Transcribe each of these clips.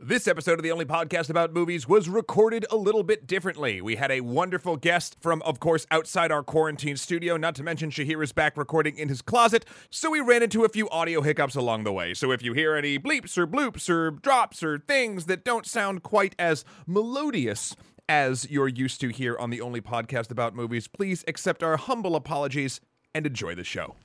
This episode of the only podcast about movies was recorded a little bit differently. We had a wonderful guest from, of course, outside our quarantine studio, not to mention Shahir is back recording in his closet, so we ran into a few audio hiccups along the way. So if you hear any bleeps or bloops or drops or things that don't sound quite as melodious as you're used to here on the only podcast about movies, please accept our humble apologies and enjoy the show.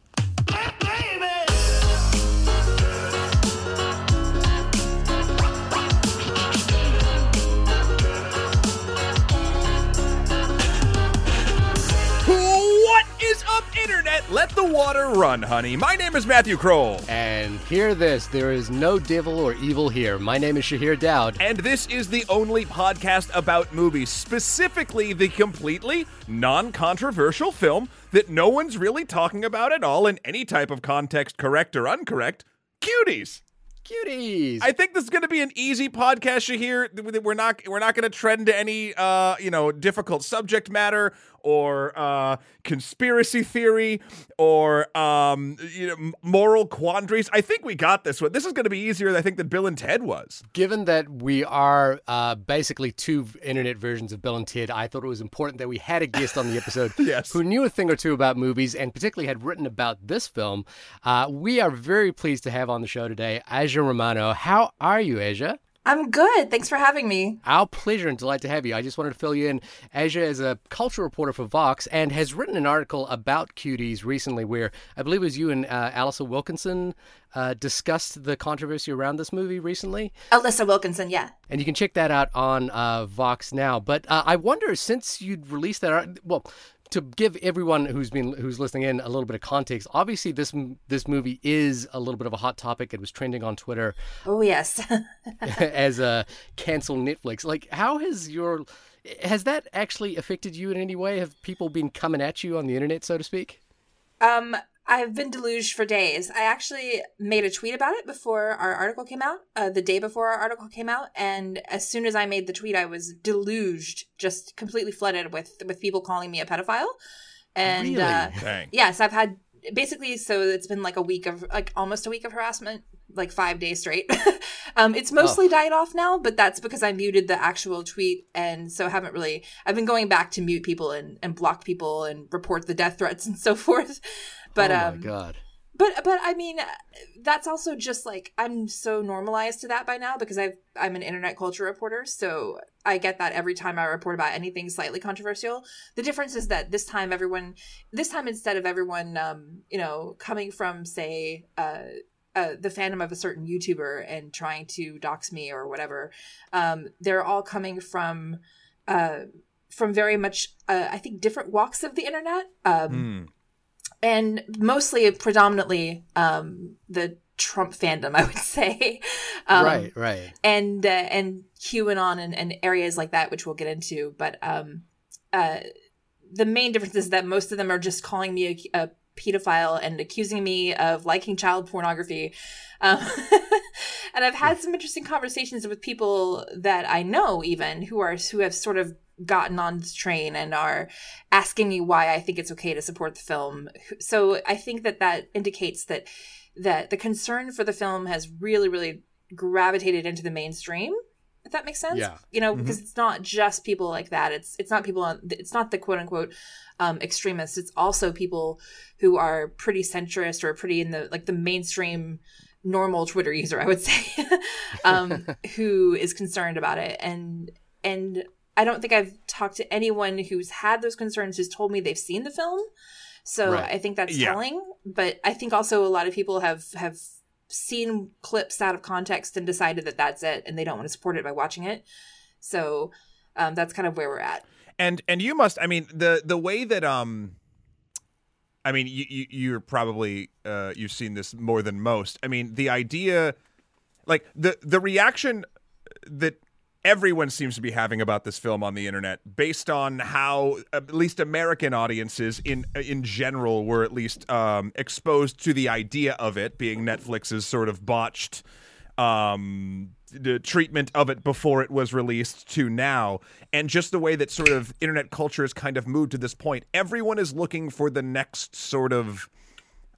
Internet? Let the water run, honey. My name is Matthew Kroll. And hear this there is no devil or evil here. My name is Shahir Daud. And this is the only podcast about movies, specifically the completely non controversial film that no one's really talking about at all in any type of context, correct or incorrect Cuties. Cuties. I think this is going to be an easy podcast. Shahir. We're not we're not going to tread into any uh you know difficult subject matter or uh conspiracy theory or um you know moral quandaries. I think we got this one. This is going to be easier, I think, than Bill and Ted was. Given that we are uh, basically two internet versions of Bill and Ted, I thought it was important that we had a guest on the episode Yes. who knew a thing or two about movies and particularly had written about this film. Uh, we are very pleased to have on the show today Aja Romano. How are you, Aja? I'm good. Thanks for having me. Our pleasure and delight to have you. I just wanted to fill you in. Aja is a cultural reporter for Vox and has written an article about cuties recently where I believe it was you and uh, Alissa Wilkinson uh, discussed the controversy around this movie recently. Alissa Wilkinson, yeah. And you can check that out on uh, Vox now. But uh, I wonder, since you'd released that, well, to give everyone who's been who's listening in a little bit of context, obviously this this movie is a little bit of a hot topic. It was trending on Twitter Oh, yes. as a cancel Netflix. Like, how has your has that actually affected you in any way? Have people been coming at you on the internet, so to speak? um, I've been deluged for days. I actually made a tweet about it before our article came out, uh, the day before our article came out, and as soon as I made the tweet, I was deluged, just completely flooded with with people calling me a pedophile. And Really? uh, Dang. yes, I've had basically so it's been like a week of like almost a week of harassment, like five days straight. um, it's mostly died off now, but that's because I muted the actual tweet, and so haven't really. I've been going back to mute people and and block people and report the death threats and so forth. But oh my um, god. but but I mean, that's also just like I'm so normalized to that by now because I've I'm an internet culture reporter, so I get that every time I report about anything slightly controversial. The difference is that this time everyone, this time instead of everyone, um, you know, coming from say, uh. Uh, the fandom of a certain YouTuber and trying to dox me or whatever, um, they're all coming from, uh, from very much, uh, I think, different walks of the internet. Um, Hmm. And mostly predominantly um the Trump fandom, I would say. Um, right, right. And uh, and QAnon and, and areas like that, which we'll get into. But um, uh, the main difference is that most of them are just calling me a, a pedophile and accusing me of liking child pornography. Um, and I've had some interesting conversations with people that I know, even who are who have sort of gotten on the train and are asking me why I think it's okay to support the film. So I think that that indicates that that the concern for the film has really, really gravitated into the mainstream. If that makes sense, Yeah. you know, Mhm. because it's not just people like that. It's it's not people on. It's not the quote unquote um, extremists. It's also people who are pretty centrist or pretty in the like the mainstream normal Twitter user, I would say, um, who is concerned about it. And and I don't think I've talked to anyone who's had those concerns who's told me they've seen the film. So Right. I think that's Yeah. telling. But I think also a lot of people have have seen clips out of context and decided that that's it, and they don't want to support it by watching it. So um, that's kind of where we're at. and and you must i mean the the way that um i mean you, you you're probably uh you've seen this more than most i mean the idea like the the reaction that everyone seems to be having about this film on the internet based on how at least american audiences in in general were at least um exposed to the idea of it being netflix's sort of botched um the treatment of it before it was released to now. And just the way that sort of internet culture has kind of moved to this point everyone is looking for the next sort of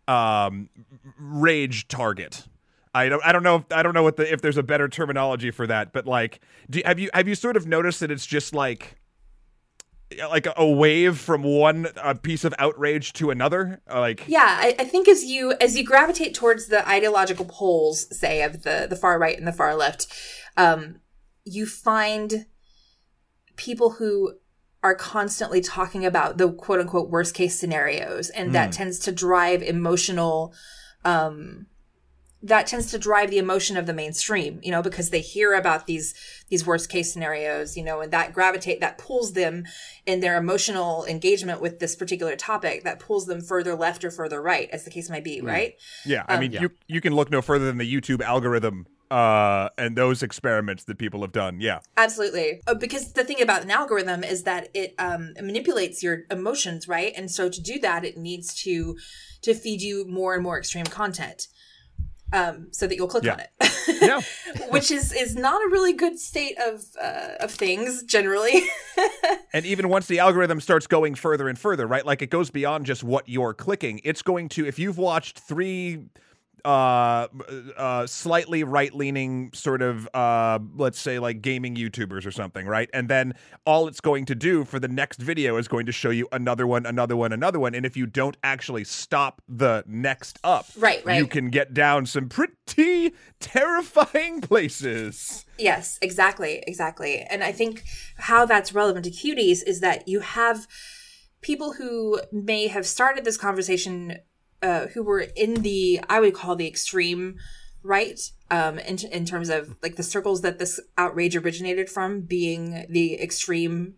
um rage target I don't I don't know if, I don't know what the if there's a better terminology for that, but like do, have you have you sort of noticed that it's just like like a wave from one uh, piece of outrage to another like yeah I, I, think as you as you gravitate towards the ideological poles say of the the far right and the far left um you find people who are constantly talking about the quote unquote worst case scenarios and mm. that tends to drive emotional um that tends to drive the emotion of the mainstream you know because they hear about these these worst case scenarios you know and that gravitate that pulls them in their emotional engagement with this particular topic that pulls them further left or further right as the case might be right? Yeah i um, mean yeah. you you can look no further than the youtube algorithm uh and those experiments that people have done yeah. Absolutely. Uh, because the thing about an algorithm is that it um manipulates your emotions right? And so to do that it needs to to feed you more and more extreme content um, so that you'll click yeah. on it. yeah. Which is is not a really good state of uh, of things generally. and even once the algorithm starts going further and further, right? Like it goes beyond just what you're clicking. It's going to if you've watched three uh, uh, slightly right leaning sort of, uh, let's say like gaming YouTubers or something, right? And then all it's going to do for the next video is going to show you another one, another one, another one. And if you don't actually stop the next up, right, right. you can get down some pretty terrifying places. Yes, exactly, exactly. And I think how that's relevant to cuties is that you have people who may have started this conversation uh, who were in the I would call the extreme right um, in in terms of like the circles that this outrage originated from being the extreme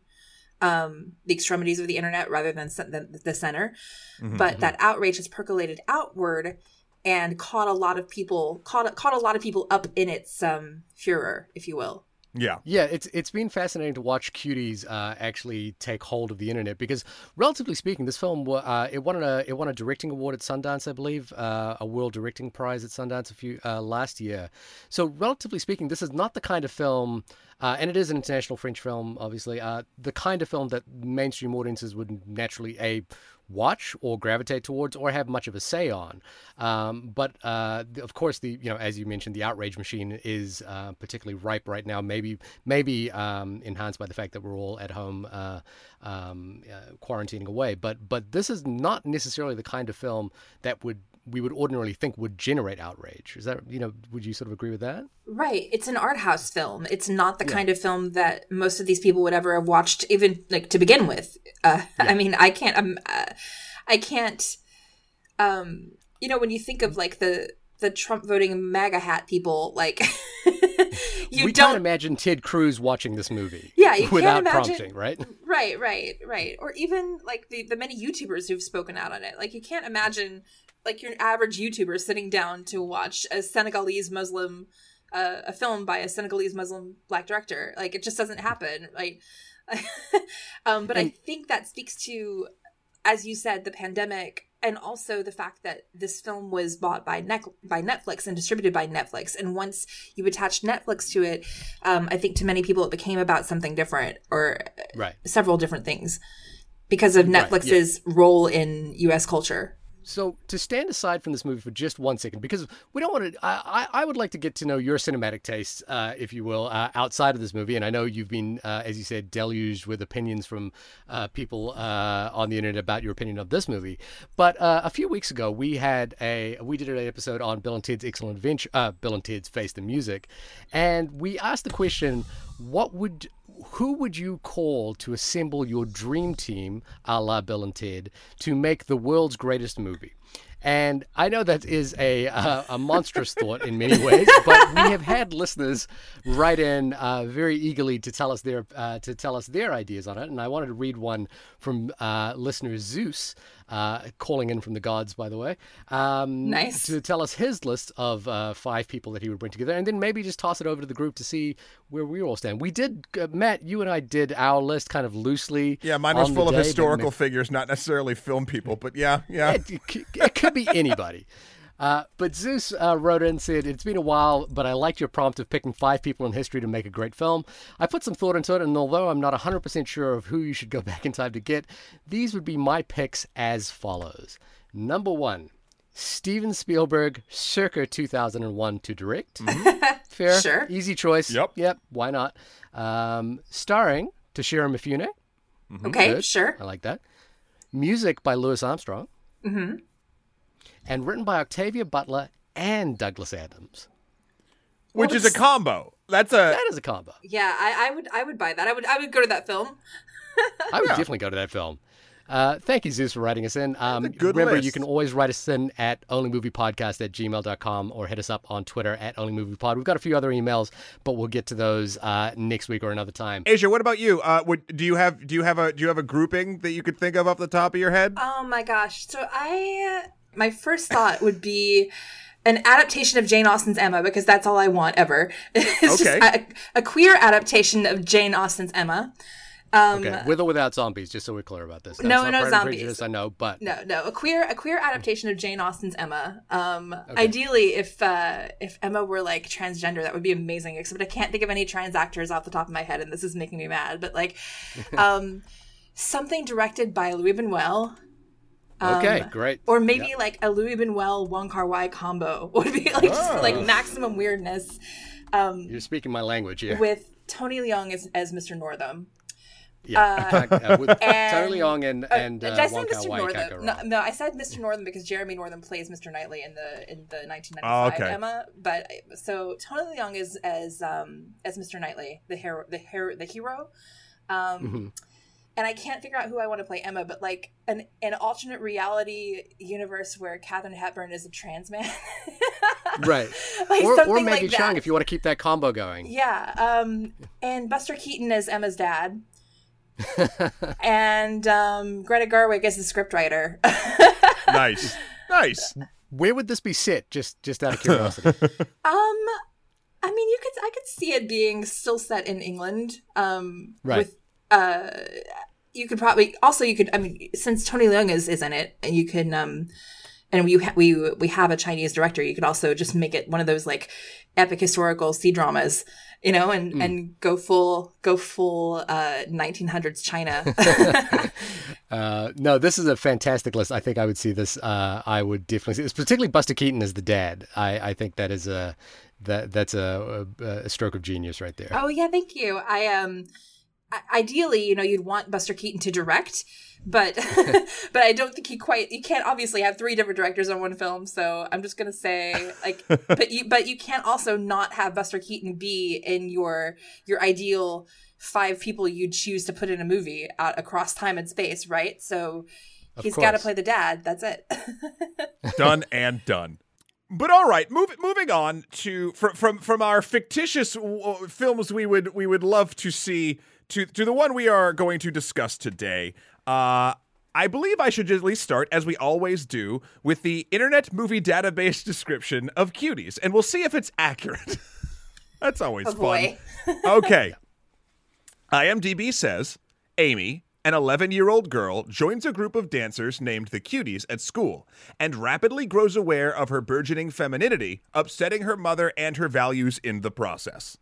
um, the extremities of the internet rather than the, the center. Mm-hmm, but mm-hmm. that outrage has percolated outward and caught a lot of people caught caught a lot of people up in its um, furor, if you will. Yeah, yeah, it's it's been fascinating to watch cuties uh, actually take hold of the internet because, relatively speaking, this film uh, it won a it won a directing award at Sundance, I believe, uh, a World Directing Prize at Sundance a few uh, last year. So, relatively speaking, this is not the kind of film, uh, and it is an international French film, obviously, uh, the kind of film that mainstream audiences would naturally a watch or gravitate towards or have much of a say on. Um, but uh, of course, the you know as you mentioned, the outrage machine is uh, particularly ripe right now. Maybe maybe um, enhanced by the fact that we're all at home uh, um, uh, quarantining away. But but this is not necessarily the kind of film that would we would ordinarily think would generate outrage. Is that you know? Would you sort of agree with that? Right. It's an art house film. It's not the yeah. kind of film that most of these people would ever have watched, even like to begin with. Uh, yeah. I mean, I can't. Um, uh, I can't. Um, you know, when you think of like the the Trump voting MAGA hat people, like you we don't imagine Ted Cruz watching this movie. Yeah, you without can't imagine, prompting, right? Right, right, right. Or even like the the many YouTubers who've spoken out on it. Like you can't imagine like your average YouTuber sitting down to watch a Senegalese Muslim uh, a film by a Senegalese Muslim black director. Like it just doesn't happen. Like, um, but I think that speaks to, as you said, the pandemic and also the fact that this film was bought by Net- by Netflix and distributed by Netflix. And once you attach Netflix to it, um, I think to many people it became about something different or right. several different things because of Netflix's right, yeah. role in U.S. culture. So to stand aside from this movie for just one second, because we don't want to, I, I would like to get to know your cinematic tastes, uh, if you will, uh, outside of this movie. And I know you've been, uh, as you said, deluged with opinions from uh, people uh, on the internet about your opinion of this movie. But uh, a few weeks ago, we had a, we did an episode on Bill and Ted's Excellent Adventure, Bill and Ted's Face the Music, and we asked the question, what would who would you call to assemble your dream team, a la Bill and Ted, to make the world's greatest movie? And I know that is a uh, a monstrous thought in many ways, but we have had listeners write in uh, very eagerly to tell us their uh, to tell us their ideas on it. And I wanted to read one from uh, listener Zeus, uh, calling in from the gods, by the way. Um, nice. To tell us his list of uh, five people that he would bring together, and then maybe just toss it over to the group to see where we all stand. We did, uh, Matt, you and I did our list kind of loosely. Yeah, mine was full of day, historical figures, not necessarily film people, but yeah, yeah. It, it could be anybody. Uh, but Zeus uh, wrote in and said, It's been a while, but I liked your prompt of picking five people in history to make a great film. I put some thought into it, and although I'm not 100% sure of who you should go back in time to get, these would be my picks as follows. Number one, Steven Spielberg, circa 2001 to direct. Fair, Sure. easy choice. Yep. yep. Why not? Um, starring Toshiro Mifune. Okay, Good. sure. I like that. Music by Louis Armstrong. Mm-hmm. And written by Octavia Butler and Douglas Adams. Which Well, is a combo. That's a That is a combo. Yeah, I, I would I would buy that. I would I would go to that film. I would definitely go to that film. Uh, thank you, Zeus, for writing us in. Um, a good remember, list. you can always write us in at onlymoviepodcast at gmail.com or hit us up on Twitter at onlymoviepod. We've got a few other emails, but we'll get to those uh, next week or another time. Aja, what about you? Uh, would do you have do you have a do you have a grouping that you could think of off the top of your head? Oh my gosh. So I my first thought would be an adaptation of Jane Austen's Emma because that's all I want ever. it's Okay. just a, a queer adaptation of Jane Austen's Emma. Um Okay, with or without zombies, just so we're clear about this. That's No, no zombies. I know, but no, no, a queer a queer adaptation of Jane Austen's Emma. Um ideally if uh if Emma were like transgender that would be amazing except I can't think of any trans actors off the top of my head and this is making me mad but like um something directed by Luis Buñuel okay, Um, great. Or maybe like a Luis Buñuel Wong Kar Wai combo would be like just Oh. like maximum weirdness. Um, You're speaking my language here. with Tony Leung as, as Mr. Northam. yeah, in uh, with and- Tony Leung and and Did uh, I say Wong Mr. Kar-wai Northam? No, no, I said Mr. Northam because Jeremy Northam plays Mr. Knightley in the in the 1995 Oh, okay. Emma. But so Tony Leung is as um as Mr. Knightley, the hero, the hero, the hero. Um, Mhm. And I can't figure out who I want to play Emma, but like an an alternate reality universe where Katharine Hepburn is a trans man. Right. like Or, or Maggie like Cheung if you want to keep that combo going. Yeah, um, and Buster Keaton as Emma's dad, and um, Greta Gerwig as the scriptwriter. nice, nice. Where would this be set? Just just out of curiosity. Um, I mean, you could I could see it being still set in England. Um, Right. With uh, you could probably also you could I mean since Tony Leung is is in it, and you can um, and we ha- we we have a Chinese director. You could also just make it one of those like epic historical sea dramas. You know, and Hmm. and go full go full uh 1900s China. Uh, no, this is a fantastic list. I think I would see this. Uh, I would definitely see this, particularly Buster Keaton as the dad. I, I think that is a that that's a, a, a stroke of genius right there. Oh yeah, thank you. I um ideally, you know, you'd want Buster Keaton to direct, but but I don't think he quite you can't obviously have three different directors on one film, so I'm just going to say like but you but you can't also not have Buster Keaton be in your your ideal five people you'd choose to put in a movie out across time and space, right? So Of he's got to play the dad. That's it. done and done. But all right, move, moving on to from from from our fictitious w- films we would we would love to see to to the one we are going to discuss today. Uh I believe I should at least start, as we always do, with the Internet Movie Database description of cuties, and we'll see if it's accurate. That's always oh fun. okay. IMDb says Amy, an 11 year old girl, joins a group of dancers named the Cuties at school and rapidly grows aware of her burgeoning femininity, upsetting her mother and her values in the process.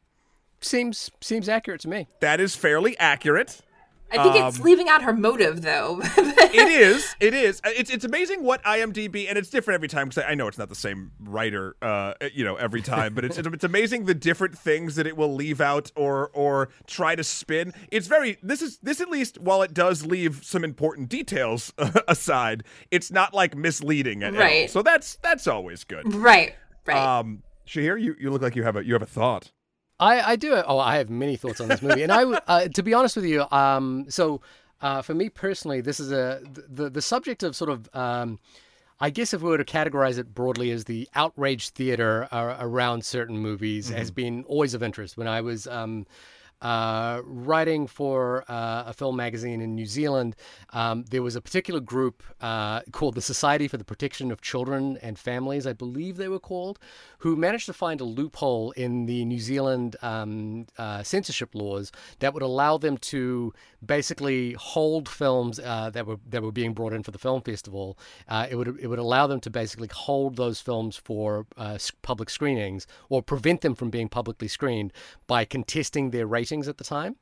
Seems seems accurate to me. That is fairly accurate. I think it's leaving out her motive though. It is. It is. It's it's amazing what IMDb and it's different every time because I know it's not the same writer, uh, you know, every time. But it's it's amazing the different things that it will leave out or or try to spin. It's very. This is this at least while it does leave some important details aside, it's not like misleading at all. Right. So that's that's always good. right. Right. Um, Shahir, you you look like you have a you have a thought. I, I do. Oh, I have many thoughts on this movie, and I, uh, to be honest with you, um, so uh, for me personally, this is a the the subject of sort of. Um, I guess if we were to categorize it broadly as the outrage theater uh, around certain movies has been always of interest. When I was um, uh, writing for uh, a film magazine in New Zealand, um, there was a particular group uh, called the Society for the Protection of Children and Families, I believe they were called, who managed to find a loophole in the New Zealand um, uh, censorship laws that would allow them to basically hold films uh, that were that were being brought in for the film festival. Uh, it would it would allow them to basically hold those films for public screenings or prevent them from being publicly screened by contesting their ratings at the time.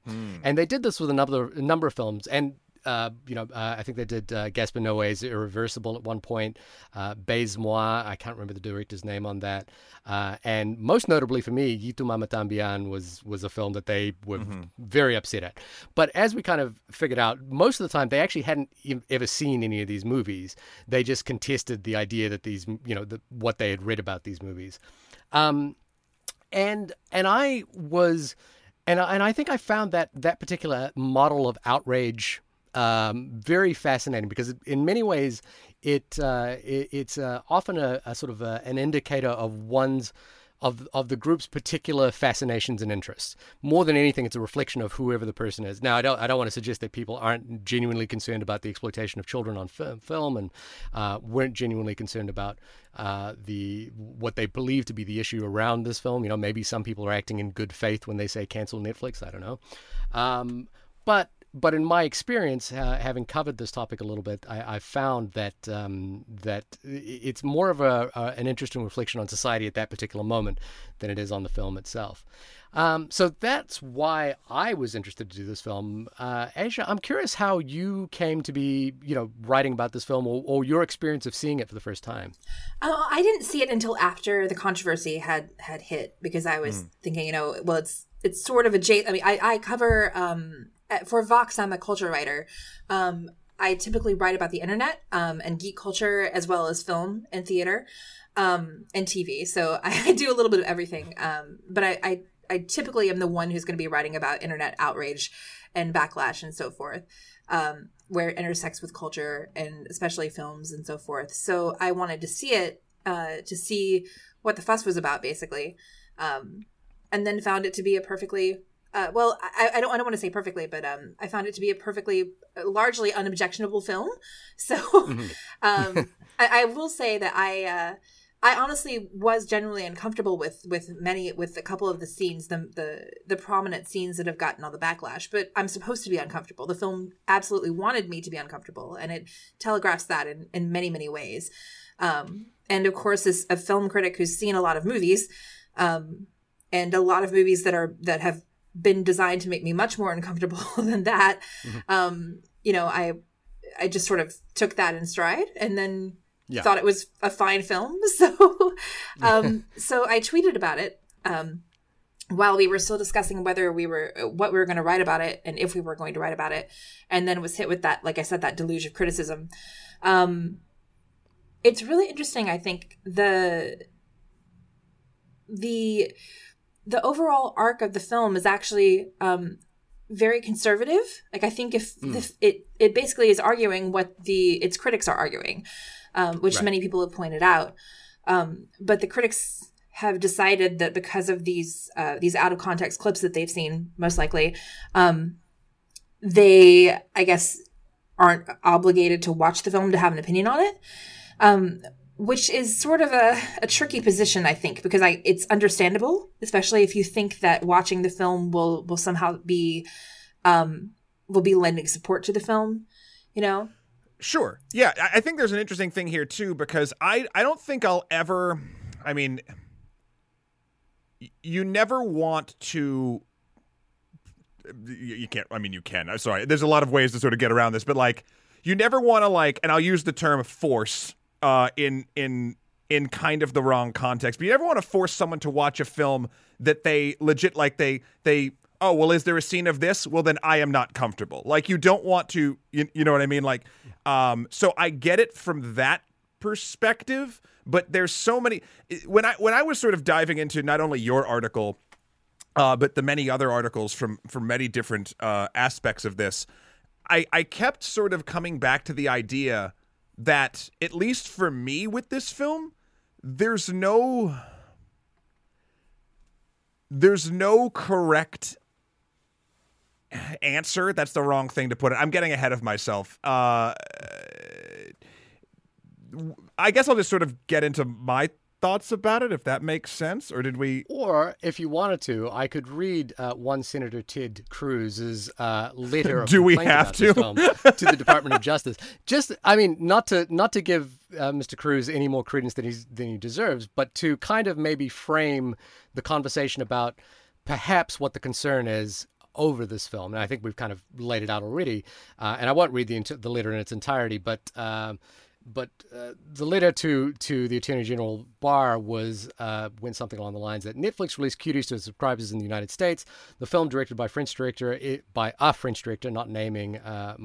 And they did this with a number a number of films and. uh, you know, uh, I think they did uh, Gaspar Noé's Irreversible at one point. Uh, Baise-Moi, I can't remember the director's name on that. Uh, and most notably for me, Y Tu Mama Tambien was was a film that they were mm-hmm. very upset at. But as we kind of figured out, most of the time they actually hadn't ever seen any of these movies. They just contested the idea that these, you know, the, what they had read about these movies. Um, and and I was and and I think I found that that particular model of outrage um, very fascinating because in many ways it, uh, it it's uh, often a, a, sort of a, an indicator of one's of of the group's particular fascinations and interests. More than anything, it's a reflection of whoever the person is. Now, I don't I don't want to suggest that people aren't genuinely concerned about the exploitation of children on film and uh, weren't genuinely concerned about uh, the what they believe to be the issue around this film. You know, maybe some people are acting in good faith when they say cancel Netflix. I don't know, um, but but in my experience, uh, having covered this topic a little bit, I, I found that um, that it's more of a, uh, an interesting reflection on society at that particular moment than it is on the film itself. Um, so that's why I was interested to do this film. Uh, Aja, I'm curious how you came to be, you know, writing about this film, or, or your experience of seeing it for the first time. Uh, I didn't see it until after the controversy had had hit, because I was mm. thinking, you know, well, it's it's sort of a J. I mean, I, I cover um, for Vox. I'm a culture writer. Um, I typically write about the internet um, and geek culture as well as film and theater um, and TV. So I, I, do a little bit of everything. Um, but I, I, I, typically am the one who's going to be writing about internet outrage and backlash and so forth, um, where it intersects with culture and especially films and so forth. So I wanted to see it uh, to see what the fuss was about, basically. Um, and then found it to be a perfectly uh, well, I, I, don't I don't want to say perfectly, but um, I found it to be a perfectly uh, largely unobjectionable film. So mm-hmm. um, I, I, will say that I uh, I honestly was genuinely uncomfortable with with many with a couple of the scenes, the the the prominent scenes that have gotten all the backlash. But I'm supposed to be uncomfortable. The film absolutely wanted me to be uncomfortable, and it telegraphs that in in many many ways. Um, and of course, as a film critic who's seen a lot of movies. Um, and a lot of movies that are that have been designed to make me much more uncomfortable than that. Mm-hmm. Um, you know, I I just sort of took that in stride and then yeah. thought it was a fine film. So um, so I tweeted about it. Um, while we were still discussing whether we were what we were going to write about it and if we were going to write about it and then was hit with that like i said that deluge of criticism um it's really interesting i think the the the overall arc of the film is actually um, very conservative. Like I think if, mm. if, it it basically is arguing what the its critics are arguing, um, which right. many people have pointed out. Um, but the critics have decided that because of these uh, these out of context clips that they've seen, most likely, um, they I guess aren't obligated to watch the film to have an opinion on it. Which is sort of a, a tricky position, I think, because I it's understandable, especially if you think that watching the film will will somehow be um, will be lending support to the film, you know. Sure. Yeah, I think there's an interesting thing here too because I I don't think I'll ever. I mean, you never want to. You can't. I mean, you can. I'm sorry. There's a lot of ways to sort of get around this, but like, you never want to like, and I'll use the term force uh, in in in kind of the wrong context. But you never want to force someone to watch a film that they legit like they they oh well is there a scene of this? Well then i am not comfortable. Like you don't want to you, you know what i mean? Like um so i get it from that perspective but there's so many when i when i was sort of diving into not only your article uh but the many other articles from from many different uh aspects of this i i kept sort of coming back to the idea that at least for me with this film, there's no there's no correct answer. That's the wrong thing to put it. I'm getting ahead of myself. Uh, I guess I'll just sort of get into my thoughts about it, if that makes sense, or did we? Or if you wanted to, I could read uh, one Senator Ted Cruz's uh, letter. Of Do we have to to the Department of Justice? Just, I mean, not to not to give uh, Mr. Cruz any more credence than he's than he deserves, but to kind of maybe frame the conversation about perhaps what the concern is over this film, and I think we've kind of laid it out already. Uh, and I won't read the the letter in its entirety, but. Um, but uh, the letter to to the Attorney General Barr was uh, went something along the lines that Netflix released Cuties to subscribers in the United States. The film, directed by French director it, by a French director, not naming uh,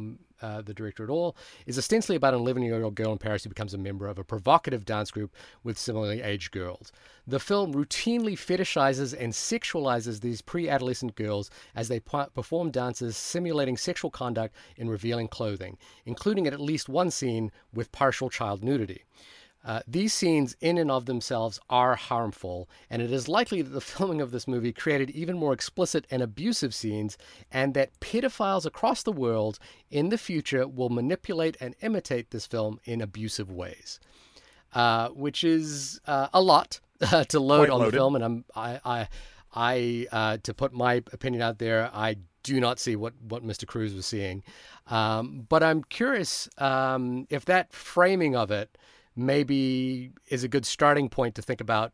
uh, the director at all, is ostensibly about an 11 year old girl in Paris who becomes a member of a provocative dance group with similarly aged girls. The film routinely fetishizes and sexualizes these pre adolescent girls as they perform dances simulating sexual conduct in revealing clothing, including at least one scene with partial child nudity. Uh, these scenes, in and of themselves, are harmful, and it is likely that the filming of this movie created even more explicit and abusive scenes, and that pedophiles across the world in the future will manipulate and imitate this film in abusive ways. Uh, which is uh, a lot to load Quite on loaded. the film, and I'm I I, I uh, to put my opinion out there, I do not see what, what Mr. Cruz was seeing. Um, but I'm curious um, if that framing of it maybe is a good starting point to think about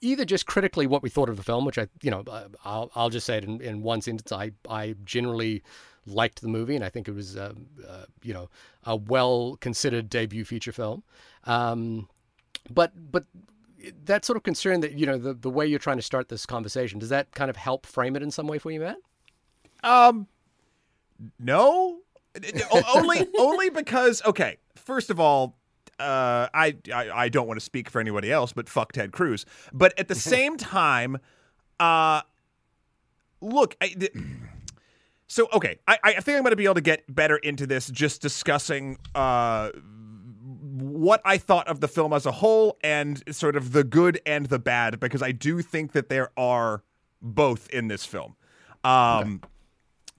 either just critically what we thought of the film, which I, you know, uh, I'll, I'll just say it in, in one sentence. I, I generally liked the movie, and I think it was, uh, uh, you know, a well considered debut feature film. Um, but, but that sort of concern that, you know, the, the way you're trying to start this conversation, does that kind of help frame it in some way for you, Matt? Um, no, only only because okay. First of all, uh, I, I I don't want to speak for anybody else, but fuck Ted Cruz. But at the same time, uh, look, I, th- so okay, I I think I'm going to be able to get better into this just discussing uh what I thought of the film as a whole and sort of the good and the bad because I do think that there are both in this film. Um. Okay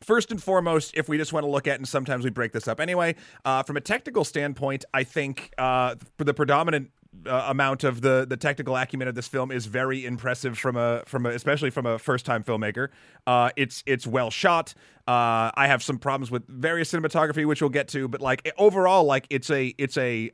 first and foremost, if we just want to look at, and sometimes we break this up anyway, uh, from a technical standpoint, I think uh, the predominant uh, amount of the the technical acumen of this film is very impressive from a from a, especially from a first time filmmaker. Uh, it's it's well shot. Uh, I have some problems with various cinematography, which we'll get to, but like overall, like it's a it's a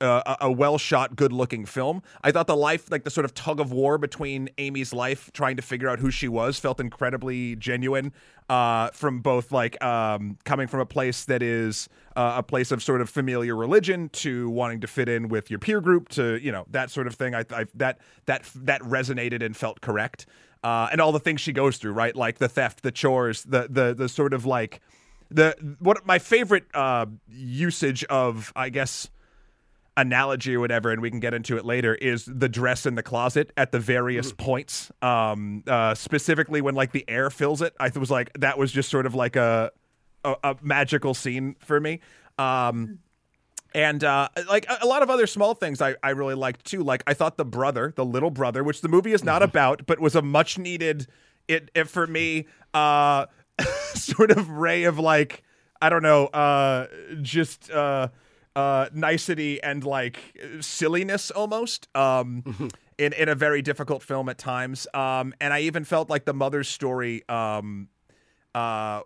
uh, a well shot, good looking film. I thought the life, like the sort of tug of war between Amy's life trying to figure out who she was, felt incredibly genuine. Uh, from both like um, coming from a place that is uh, a place of sort of familiar religion to wanting to fit in with your peer group to you know that sort of thing. I, I that that that resonated and felt correct. Uh, and all the things she goes through, right? Like the theft, the chores, the the the sort of like the what my favorite uh, usage of, I guess analogy or whatever, and we can get into it later, is the dress in the closet at the various points. Um, uh, specifically when like the air fills it, I was like that was just sort of like a a, a magical scene for me. Um, and uh, like a, a, lot of other small things I, I really liked too. Like I thought the brother, the little brother, which the movie is not about, but was a much needed it, it for me, uh, sort of ray of like I don't know, uh, just uh nicety and like silliness almost um, in in a very difficult film at times. Um, and I even felt like the mother's story, um, uh,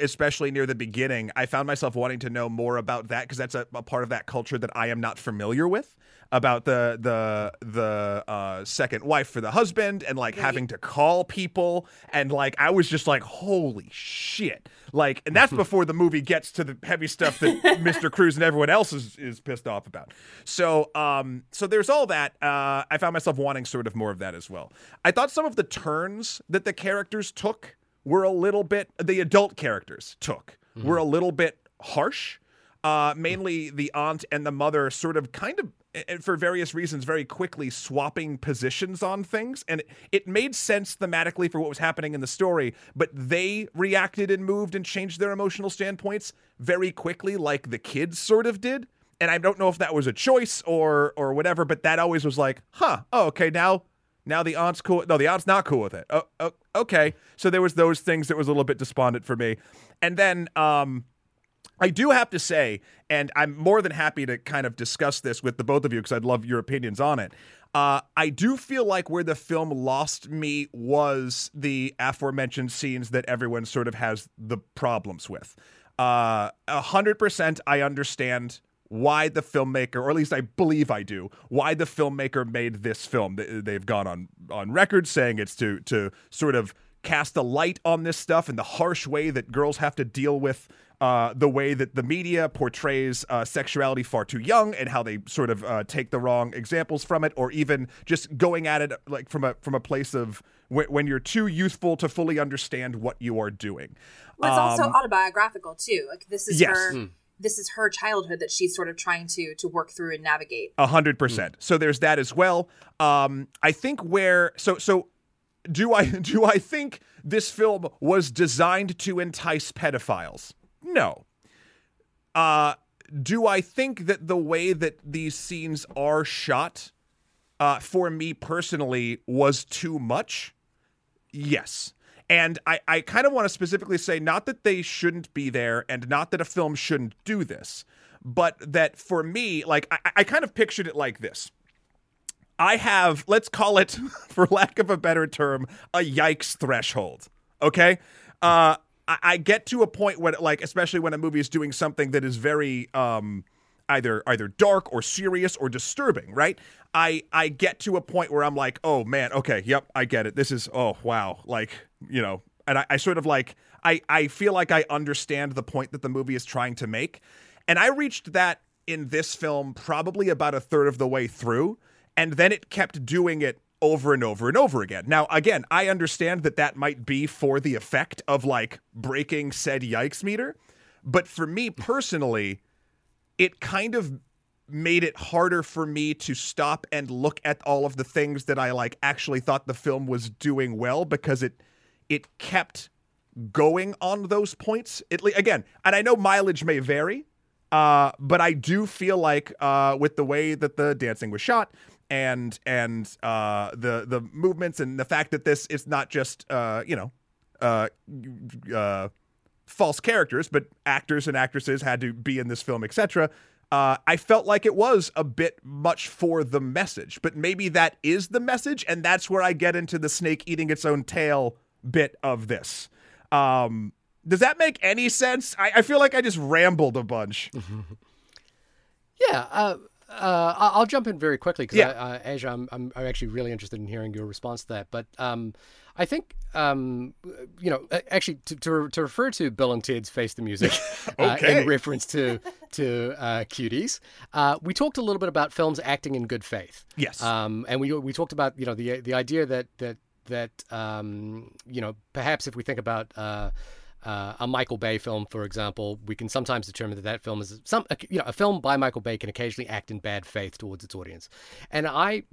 especially near the beginning, I found myself wanting to know more about that because that's a, a, part of that culture that I am not familiar with about the the the uh, second wife for the husband and like right. having to call people and like I was just like holy shit like and that's before the movie gets to the heavy stuff that Mr. Cruz and everyone else is is pissed off about so um so there's all that uh, I found myself wanting sort of more of that as well I thought some of the turns that the characters took were a little bit the adult characters took mm-hmm. were a little bit harsh uh, mainly the aunt and the mother sort of kind of for various reasons very quickly swapping positions on things. And it made sense thematically for what was happening in the story but they reacted and moved and changed their emotional standpoints very quickly like the kids sort of did. And i don't know if that was a choice or or whatever but that always was like huh oh okay now now the aunt's cool no the aunt's not cool with it. Oh, oh okay so there was those things that was a little bit despondent for me and then um I do have to say, and I'm more than happy to kind of discuss this with the both of you because I'd love your opinions on it. Uh, I do feel like where the film lost me was the aforementioned scenes that everyone sort of has the problems with. Uh, a hundred percent, I understand why the filmmaker, or at least I believe I do, why the filmmaker made this film. They've gone on on record saying it's to to sort of cast a light on this stuff and the harsh way that girls have to deal with uh, the way that the media portrays uh, sexuality far too young and how they sort of uh, take the wrong examples from it, or even just going at it like from a from a place of w- when you're too youthful to fully understand what you are doing. Well, it's um, also autobiographical too. Like this is yes. her. Mm. This is her childhood that she's sort of trying to to work through and navigate. A hundred percent. So there's that as well. Um, I think where so so do I do I think this film was designed to entice pedophiles? No. Uh, do I think that the way that these scenes are shot, uh, for me personally, was too much? Yes. And I, I kind of want to specifically say not that they shouldn't be there and not that a film shouldn't do this, but that for me, like, I, I kind of pictured it like this. I have, let's call it, for lack of a better term, a yikes threshold. Okay? Uh, I, I get to a point when, like, especially when a movie is doing something that is very um, either either dark or serious or disturbing, right? I I get to a point where I'm like, oh man, okay, yep, I get it. This is oh wow, like you know, and I, I sort of like I I feel like I understand the point that the movie is trying to make, and I reached that in this film probably about a third of the way through, and then it kept doing it over and over and over again. Now, again, I understand that that might be for the effect of like breaking said yikes meter, but for me personally, it kind of made it harder for me to stop and look at all of the things that I like actually thought the film was doing well because it it kept going on those points. It again, and I know mileage may vary, uh, but I do feel like uh, with the way that the dancing was shot, and and uh, the the movements and the fact that this is not just uh, you know uh, uh, false characters, but actors and actresses had to be in this film, etc. Uh, I felt like it was a bit much for the message, but maybe that is the message, and that's where I get into the snake eating its own tail bit of this. Um, does that make any sense? I, I, feel like I just rambled a bunch. yeah, uh, uh, I'll jump in very quickly because, yeah. uh, Aja, I'm, I'm, I'm actually really interested in hearing your response to that. But um, I think, um, you know, actually, to, to, to, refer to Bill and Ted's Face the Music uh, in reference to to uh, cuties, uh, we talked a little bit about films acting in good faith. Yes, um, and we we talked about you know the the idea that that that um, you know perhaps if we think about uh, uh, a Michael Bay film, for example, we can sometimes determine that that film is some, you know, a film by Michael Bay can occasionally act in bad faith towards its audience. And I,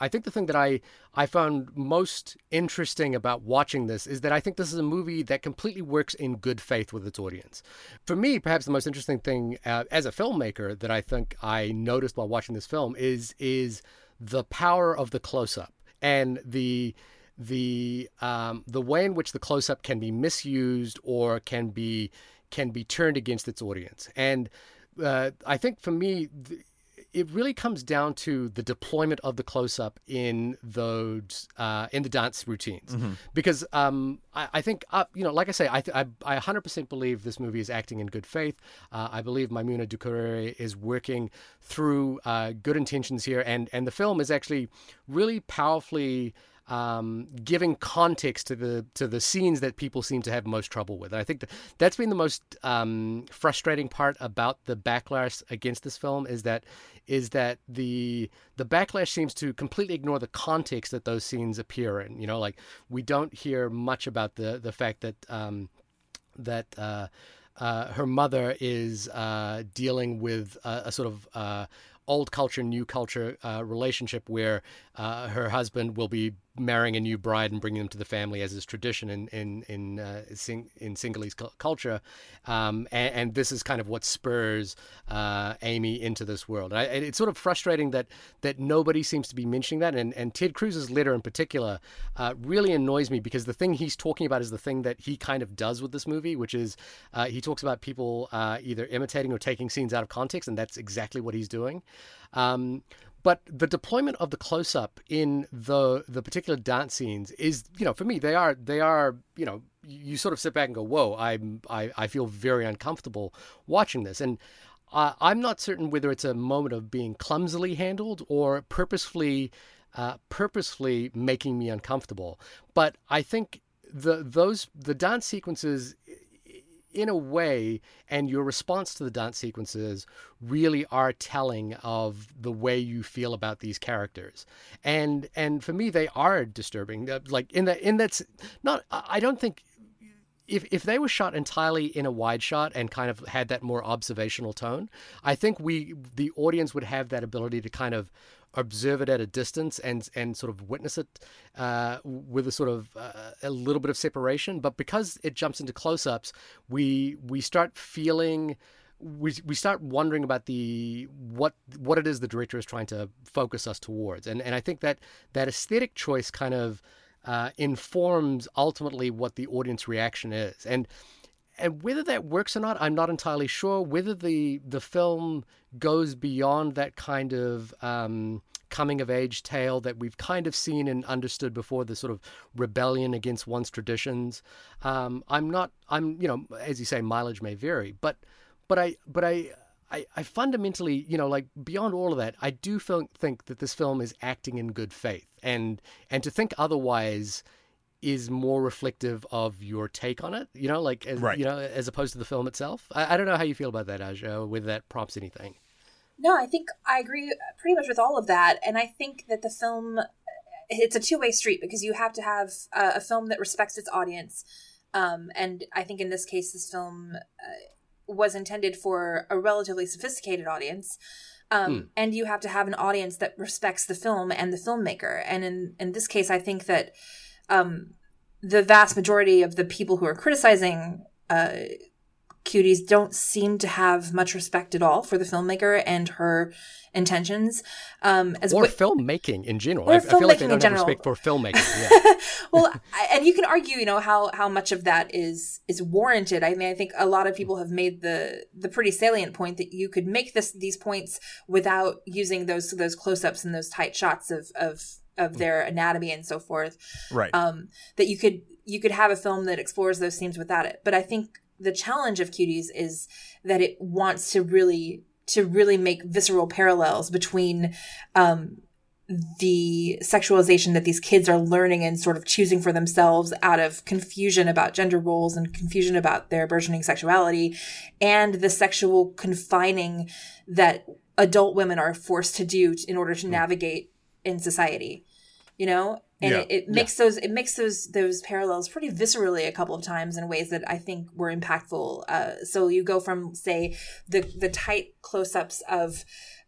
I think the thing that I, I found most interesting about watching this is that I think this is a movie that completely works in good faith with its audience. For me, perhaps the most interesting thing uh, as a filmmaker that I think I noticed while watching this film is, is the power of the close up and the the um, the way in which the close up can be misused or can be can be turned against its audience. And uh, I think for me, th- it really comes down to the deployment of the close up in those uh, in the dance routines, mm-hmm. because um, I, I, think uh, you know, like I say, I, I, I 100% believe this movie is acting in good faith. Uh, I believe Maïmouna Doucouré is working through uh, good intentions here, and and the film is actually really powerfully um, giving context to the to the scenes that people seem to have most trouble with. And I think that that's been the most um, frustrating part about the backlash against this film is that is that the the backlash seems to completely ignore the context that those scenes appear in. You know, like we don't hear much about the the fact that um, that. Uh, uh, her mother is uh, dealing with a, a sort of uh, old culture, new culture uh, relationship where uh, her husband will be marrying a new bride and bringing them to the family as is tradition in in in uh, sing, in Senegalese culture, um, and, and, this is kind of what spurs uh, Amy into this world. I, it's sort of frustrating that that nobody seems to be mentioning that, and and Ted Cruz's letter in particular uh, really annoys me because the thing he's talking about is the thing that he kind of does with this movie, which is uh, he talks about people either imitating or taking scenes out of context, and that's exactly what he's doing. Um, but the deployment of the close up in the the particular dance scenes is, you know, for me they are they are, you know, you sort of sit back and go, "Whoa, I'm I, I feel very uncomfortable watching this." And uh, I'm not certain whether it's a moment of being clumsily handled or purposefully, uh, purposefully making me uncomfortable. But I think the those the dance sequences in a way, and your response to the dance sequences really are telling of the way you feel about these characters. And and for me, they are disturbing. Uh, like in that in that's not. I don't think if if they were shot entirely in a wide shot and kind of had that more observational tone, I think we the audience would have that ability to kind of observe it at a distance and and sort of witness it uh, with a sort of uh, a little bit of separation. But because it jumps into close-ups, we we start feeling. We, we start wondering about the what what it is the director is trying to focus us towards, and and I think that that aesthetic choice kind of uh, informs ultimately what the audience reaction is, and and whether that works or not, I'm not entirely sure. Whether the the film goes beyond that kind of um, coming of age tale that we've kind of seen and understood before, the sort of rebellion against one's traditions. Um, I'm not. I'm you know, as you say, mileage may vary, but but I but I. I, I fundamentally, you know, like beyond all of that, I do feel, think that this film is acting in good faith, and and to think otherwise, is more reflective of your take on it, you know, like as, right. you know, as opposed to the film itself. I, I, don't know how you feel about that, Aja, whether that prompts anything. No, I think I agree pretty much with all of that, and I think that the film it's a two way street because you have to have a, a film that respects its audience, um, and I think in this case, this film uh, was intended for a relatively sophisticated audience. Um, hmm. And you have to have an audience that respects the film and the filmmaker. And in, in this case, I think that um, the vast majority of the people who are criticizing uh, cuties don't seem to have much respect at all for the filmmaker and her intentions um as or w- filmmaking in general. I, I, feel like they don't have respect for filmmaking yeah. well and you can argue you know how how much of that is is warranted. I mean i think a lot of people have made the the pretty salient point that you could make this these points without using those those close-ups and those tight shots of of of their anatomy and so forth. Right. Um, that you could you could have a film that explores those themes without it. But I think the challenge of Cuties is that it wants to really to really make visceral parallels between um, the sexualization that these kids are learning and sort of choosing for themselves out of confusion about gender roles and confusion about their burgeoning sexuality and the sexual confining that adult women are forced to do in order to hmm. navigate in society you know and yeah. it, it, makes yeah. those it makes those those parallels pretty viscerally a couple of times in ways that i think were impactful uh, so you go from say the the tight close-ups of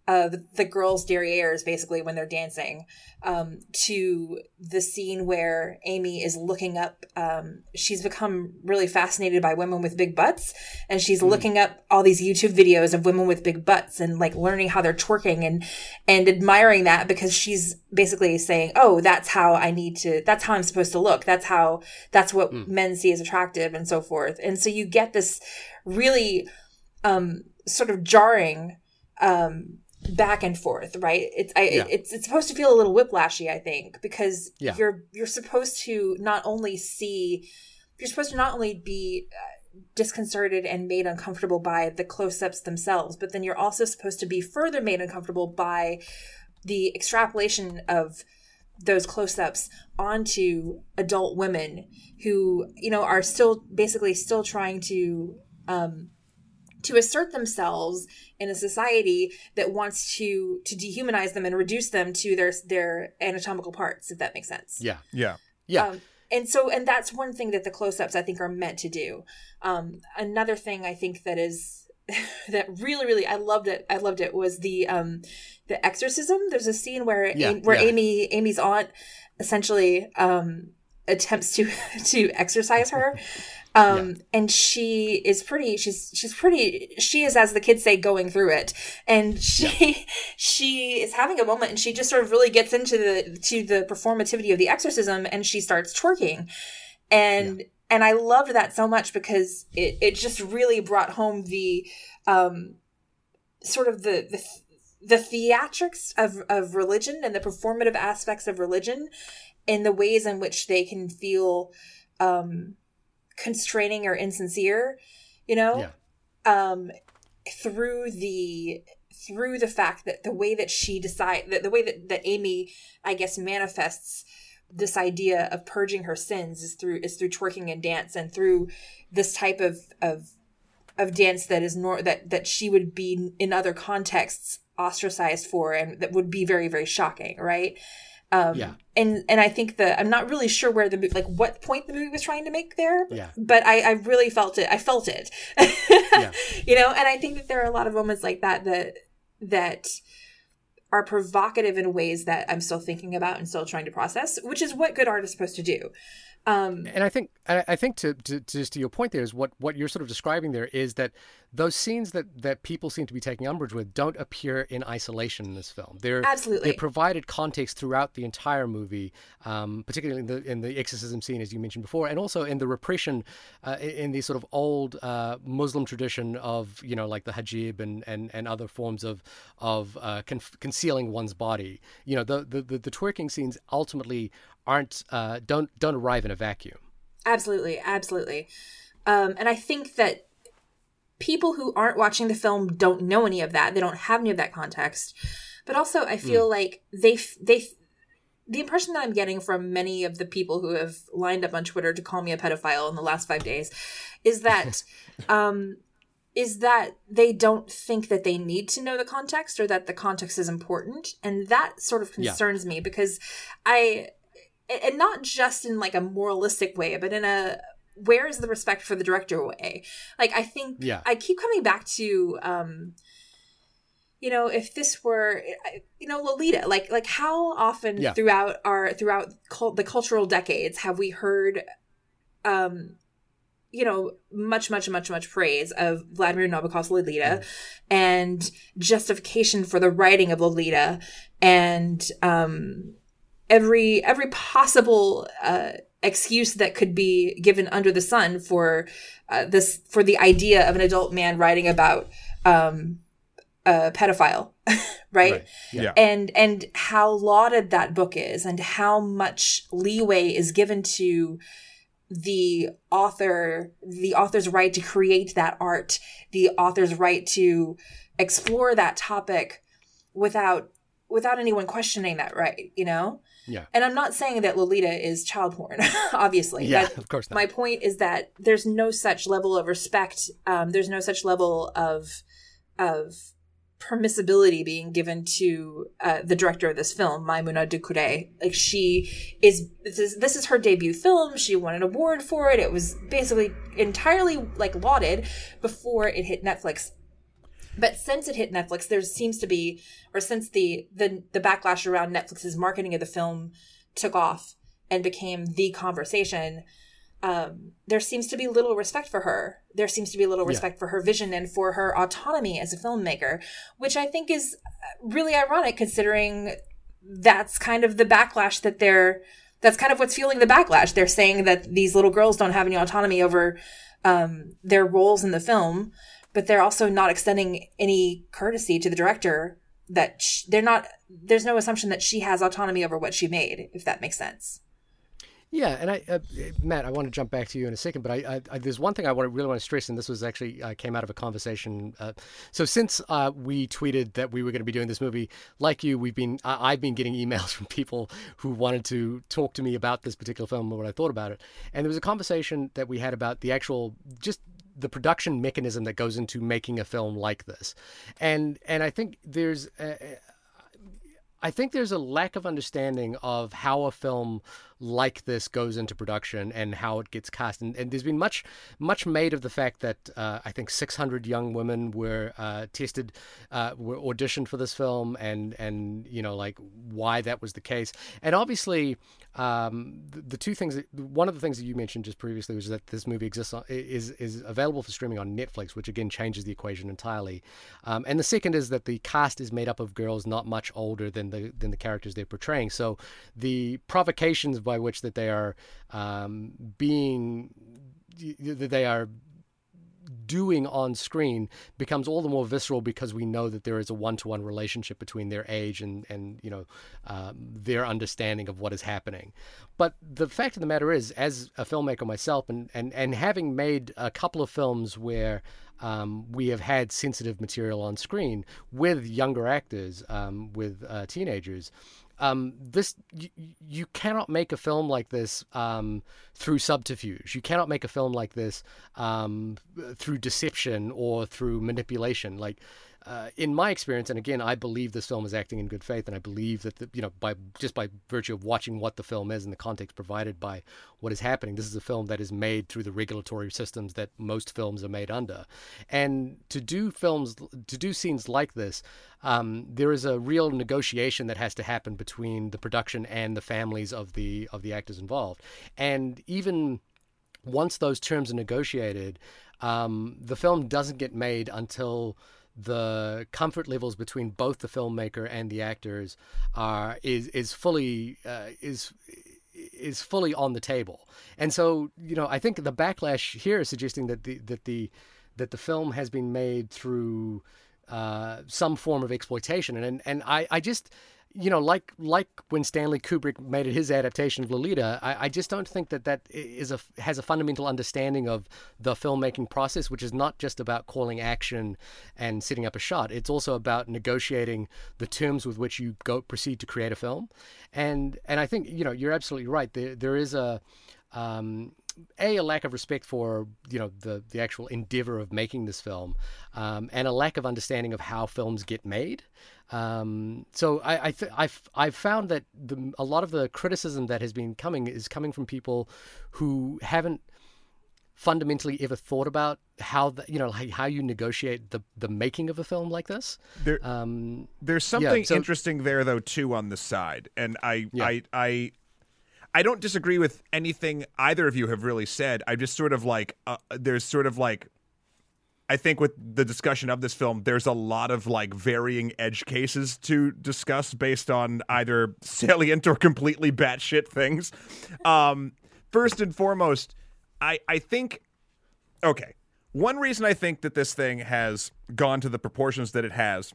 uh, the, the girls' derrieres basically when they're dancing um, to the scene where Amy is looking up. Um, she's become really fascinated by women with big butts, and she's mm. looking up all these YouTube videos of women with big butts and like learning how they're twerking and and admiring that because she's basically saying, "Oh, that's how I need to. That's how I'm supposed to look. That's how. That's what mm. men see as attractive, and so forth." And so you get this really um, sort of jarring. Um, back and forth, right? It's I, yeah. it's it's supposed to feel a little whiplashy, I think, because yeah. you're you're supposed to not only see, you're supposed to not only be uh, disconcerted and made uncomfortable by the close-ups themselves, but then you're also supposed to be further made uncomfortable by the extrapolation of those close-ups onto adult women who you know are still basically still trying to um, to assert themselves in a society that wants to to dehumanize them and reduce them to their their anatomical parts if that makes sense. Yeah yeah. Yeah. Um, and so and that's one thing that the close-ups i think are meant to do. Um, another thing i think that is that really really i loved it i loved it was the um the exorcism. There's a scene where yeah, where yeah. amy amy's aunt essentially um attempts to to exercise her um yeah. and she is pretty she's she's pretty she is as the kids say going through it and she yeah. she is having a moment and she just sort of really gets into the to the performativity of the exorcism and she starts twerking and yeah. and i loved that so much because it it just really brought home the um sort of the the the theatrics of, of religion and the performative aspects of religion in the ways in which they can feel um constraining or insincere, you know? Yeah. Um, through the through the fact that the way that she decide that the way that, that Amy, I guess, manifests this idea of purging her sins is through is through twerking and dance and through this type of of of dance that is nor that that she would be in other contexts ostracized for and that would be very very shocking right um, Yeah. and and I think that I'm not really sure where the mo- like what point the movie was trying to make there. Yeah. But I I really felt it. I felt it. Yeah. You know, and I think that there are a lot of moments like that that that are provocative in ways that I'm still thinking about and still trying to process, which is what good art is supposed to do. Um, And I think I I think to, to, to just to your point there is what, what you're sort of describing there is that those scenes that, that people seem to be taking umbrage with don't appear in isolation in this film. They're Absolutely. they're provided context throughout the entire movie, um, particularly in the in the exorcism scene as you mentioned before, and also in the repression uh, in in the sort of old uh, Muslim tradition of you know like the hijab and, and, and other forms of of uh, con- concealing one's body. You know the, the the the twerking scenes ultimately aren't uh, don't don't arrive in a vacuum. Absolutely, absolutely. Um, and I think that people who aren't watching the film don't know any of that. They don't have any of that context. But also, I feel like they they the impression that I'm getting from many of the people who have lined up on Twitter to call me a pedophile in the last five days is that um, is that they don't think that they need to know the context or that the context is important, and that sort of Yeah. concerns me because I and not just in like a moralistic way, but in a where is the respect for the director way? Like I think Yeah. I keep coming back to um you know if this were you know lolita like like how often Yeah. throughout our throughout cult, the cultural decades have we heard um you know much much much much praise of vladimir nabokov's lolita and justification for the writing of lolita and um every every possible uh excuse that could be given under the sun for uh, this for the idea of an adult man writing about um a pedophile right, Yeah. and and how lauded that book is and how much leeway is given to the author the author's right to create that art the author's right to explore that topic without without anyone questioning that right you know Yeah. and i'm not saying that lolita is child porn obviously Yeah, but of course not. my point is that there's no such level of respect um, there's no such level of of permissibility being given to uh, the director of this film Maïmouna Doucouré like she is this is this is her debut film she won an award for it it was basically entirely like lauded before it hit netflix but since it hit Netflix, there seems to be, or since the the the backlash around Netflix's marketing of the film took off and became the conversation, um, there seems to be little respect for her. There seems to be little respect for her vision and for her autonomy as a filmmaker, which I think is really ironic considering that's kind of the backlash that they're. That's kind of what's fueling the backlash. They're saying that these little girls don't have any autonomy over um, their roles in the film, but they're also not extending any courtesy to the director that they're not. There's no assumption that she has autonomy over what she made, if that makes sense. Yeah, and I, uh, Matt, I want to jump back to you in a second, but I, I, I there's one thing I want to really want to stress, and this was actually uh, came out of a conversation. Uh, so since uh, we tweeted that we were going to be doing this movie, like you, we've been I've been getting emails from people who wanted to talk to me about this particular film and what I thought about it, and there was a conversation that we had about the actual just the production mechanism that goes into making a film like this, and and I think there's. Uh, I think there's a lack of understanding of how a film like this goes into production and how it gets cast. And, and there's been much, much made of the fact that uh, I think 600 young women were uh, tested, uh, were auditioned for this film, and and you know like why that was the case. And obviously, um, the, the two things, that, one of the things that you mentioned just previously was that this movie exists on, is is available for streaming on Netflix, which again changes the equation entirely. Um, and the second is that the cast is made up of girls not much older than the than the characters they're portraying. So the provocations by which that they are um, being that they are doing on screen becomes all the more visceral because we know that there is a one-to-one relationship between their age and and you know um, their understanding of what is happening but the fact of the matter is as a filmmaker myself and and and having made a couple of films where um, we have had sensitive material on screen with younger actors, um, with uh, teenagers. Um, this you, you, cannot make a film like this um, through subterfuge. You cannot make a film like this um, through deception or through manipulation. Like uh, in my experience, and again, I believe this film is acting in good faith, and I believe that the, you know by just by virtue of watching what the film is and the context provided by what is happening, this is a film that is made through the regulatory systems that most films are made under, and to do films to do scenes like this, um, there is a real negotiation that has to happen between the production and the families of the of the actors involved, and even once those terms are negotiated, um, the film doesn't get made until the comfort levels between both the filmmaker and the actors are is is fully uh, is is fully on the table. And so, you know, I think the backlash here is suggesting that the that the that the film has been made through uh, some form of exploitation. And and I, I just you know, like like when Stanley Kubrick made his adaptation of Lolita, I, I, just don't think that that is a has a fundamental understanding of the filmmaking process, which is not just about calling action and setting up a shot. It's also about negotiating the terms with which you go proceed to create a film, and and I think you know you're absolutely right. There there is a um, a a lack of respect for you know the the actual endeavor of making this film, um, and a lack of understanding of how films get made. Um, so I, I th- I've I've found that the, a lot of the criticism that has been coming is coming from people who haven't fundamentally ever thought about how the, you know how you negotiate the the making of a film like this. There, um, there's something yeah, so, interesting there though too on the side, and I yeah. I I I don't disagree with anything either of you have really said. I just sort of like uh, there's sort of like I think with the discussion of this film, there's a lot of like varying edge cases to discuss based on either salient or completely batshit things. Um, first and foremost, I I think okay. One reason I think that this thing has gone to the proportions that it has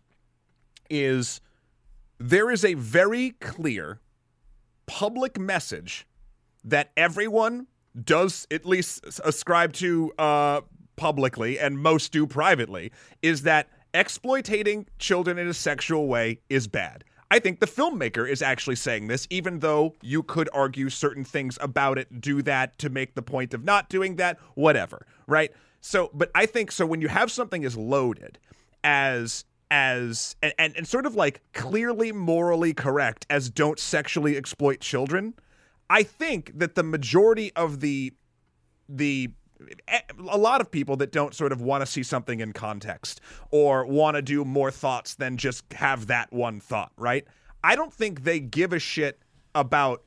is there is a very clear public message that everyone does at least ascribe to uh, publicly and most do privately is that exploitating children in a sexual way is bad. I think the filmmaker is actually saying this, even though you could argue certain things about it, do that to make the point of not doing that, whatever, right? So, but I think so when you have something as loaded as as and, and, and sort of like clearly morally correct as don't sexually exploit children, I think that the majority of the the Eh, a lot of people that don't sort of want to see something in context or want to do more thoughts than just have that one thought, right? I don't think they give a shit about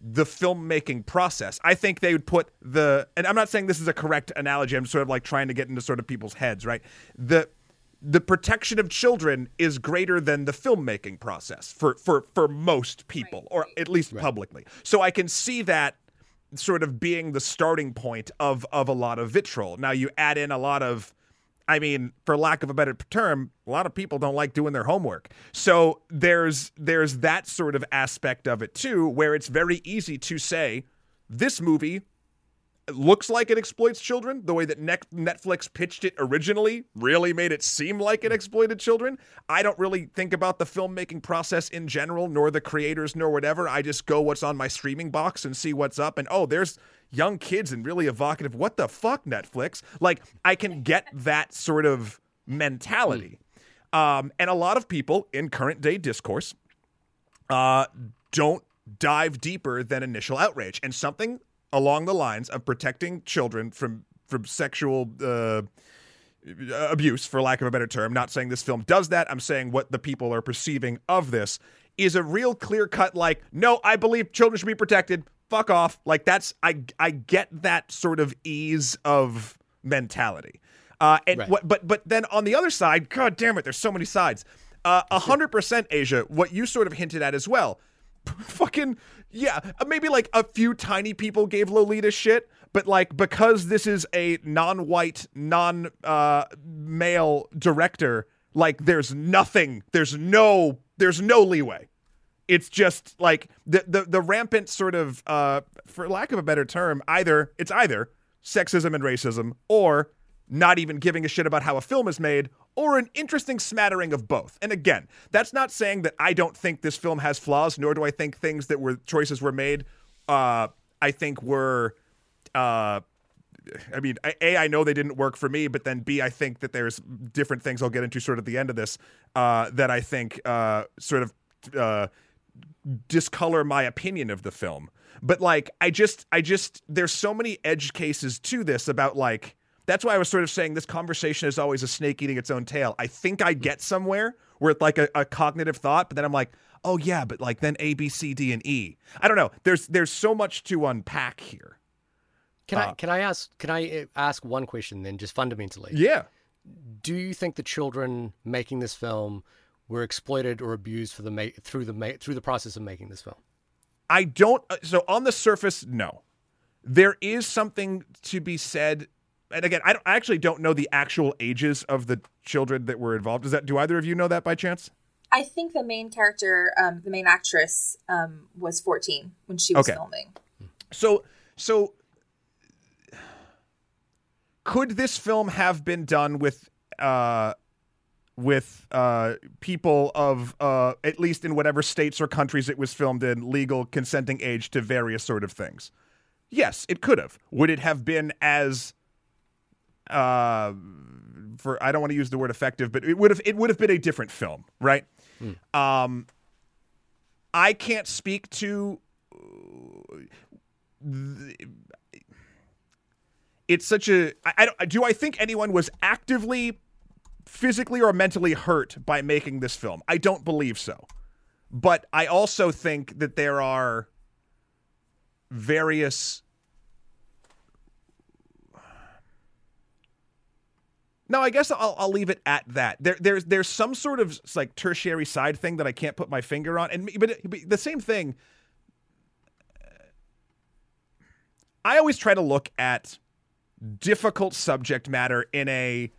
the filmmaking process. I think they would put the and I'm not saying this is a correct analogy. I'm sort of like trying to get into sort of people's heads, right? The the protection of children is greater than the filmmaking process for for for most people right. or at least right. publicly so i can see that sort of being the starting point of of a lot of vitriol. Now you add in a lot of i mean for lack of a better term a lot of people don't like doing their homework. So there's there's that sort of aspect of it too where it's very easy to say this movie looks like it exploits children. The way that Netflix pitched it originally really made it seem like it exploited children. I don't really think about the filmmaking process in general, nor the creators, nor whatever. I just go what's on my streaming box and see what's up. And oh, there's young kids and really evocative. What the fuck, Netflix? Like, I can get that sort of mentality. Um, and a lot of people in current day discourse uh, don't dive deeper than initial outrage. And something along the lines of protecting children from from sexual uh, abuse, for lack of a better term. Not saying this film does that. I'm saying what the people are perceiving of this is a real clear cut. Like, no, I believe children should be protected. Fuck off. Like that's I I get that sort of ease of mentality. Uh, and right. what, but but then on the other side, god damn it, there's so many sides. Uh, a hundred percent, Aja. What you sort of hinted at as well. Fucking yeah, uh, maybe like a few tiny people gave Lolita shit, but like because this is a non-white, non-male uh, director, like there's nothing, there's no, there's no leeway. It's just like the the the rampant sort of, uh, for lack of a better term, either it's either sexism and racism or not even giving a shit about how a film is made, or an interesting smattering of both. And again, that's not saying that I don't think this film has flaws, nor do I think things that were choices were made. Uh, I think were. Uh, I mean, A, I know they didn't work for me, but then B, I think that there's different things I'll get into sort of the end of this uh, that I think uh, sort of uh, discolor my opinion of the film. But like, I just, I just, there's so many edge cases to this about like, that's why I was sort of saying this conversation is always a snake eating its own tail. I think I get somewhere where it's like a, a cognitive thought, but then I'm like, oh yeah, but like then A, B, C, D, and E. I don't know. There's there's so much to unpack here. Can Uh, I can I ask can I uh, ask one question then, just fundamentally? Yeah. Do you think the children making this film were exploited or abused for the ma- through the ma- through the process of making this film? I don't. uh, So on the surface, no. There is something to be said, and again, I, don't, I actually don't know the actual ages of the children that were involved. Does that? Do either of you know that by chance? I think the main character, um, the main actress, um, was 14 when she was Okay. filming. So, so could this film have been done with, uh, with uh, people of uh, at least in whatever states or countries it was filmed in, legal consenting age to various sort of things? Yes, it could have. Would it have been as uh, for I don't want to use the word effective, but it would have it would have been a different film, right? Um, I can't speak to. It's such a. I, I don't, do I think anyone was actively, physically or mentally hurt by making this film? I don't believe so, but I also think that there are various No, I guess I'll, I'll leave it at that. There, there's there's some sort of like tertiary side thing that I can't put my finger on, and but, but the same thing. I always try to look at difficult subject matter in a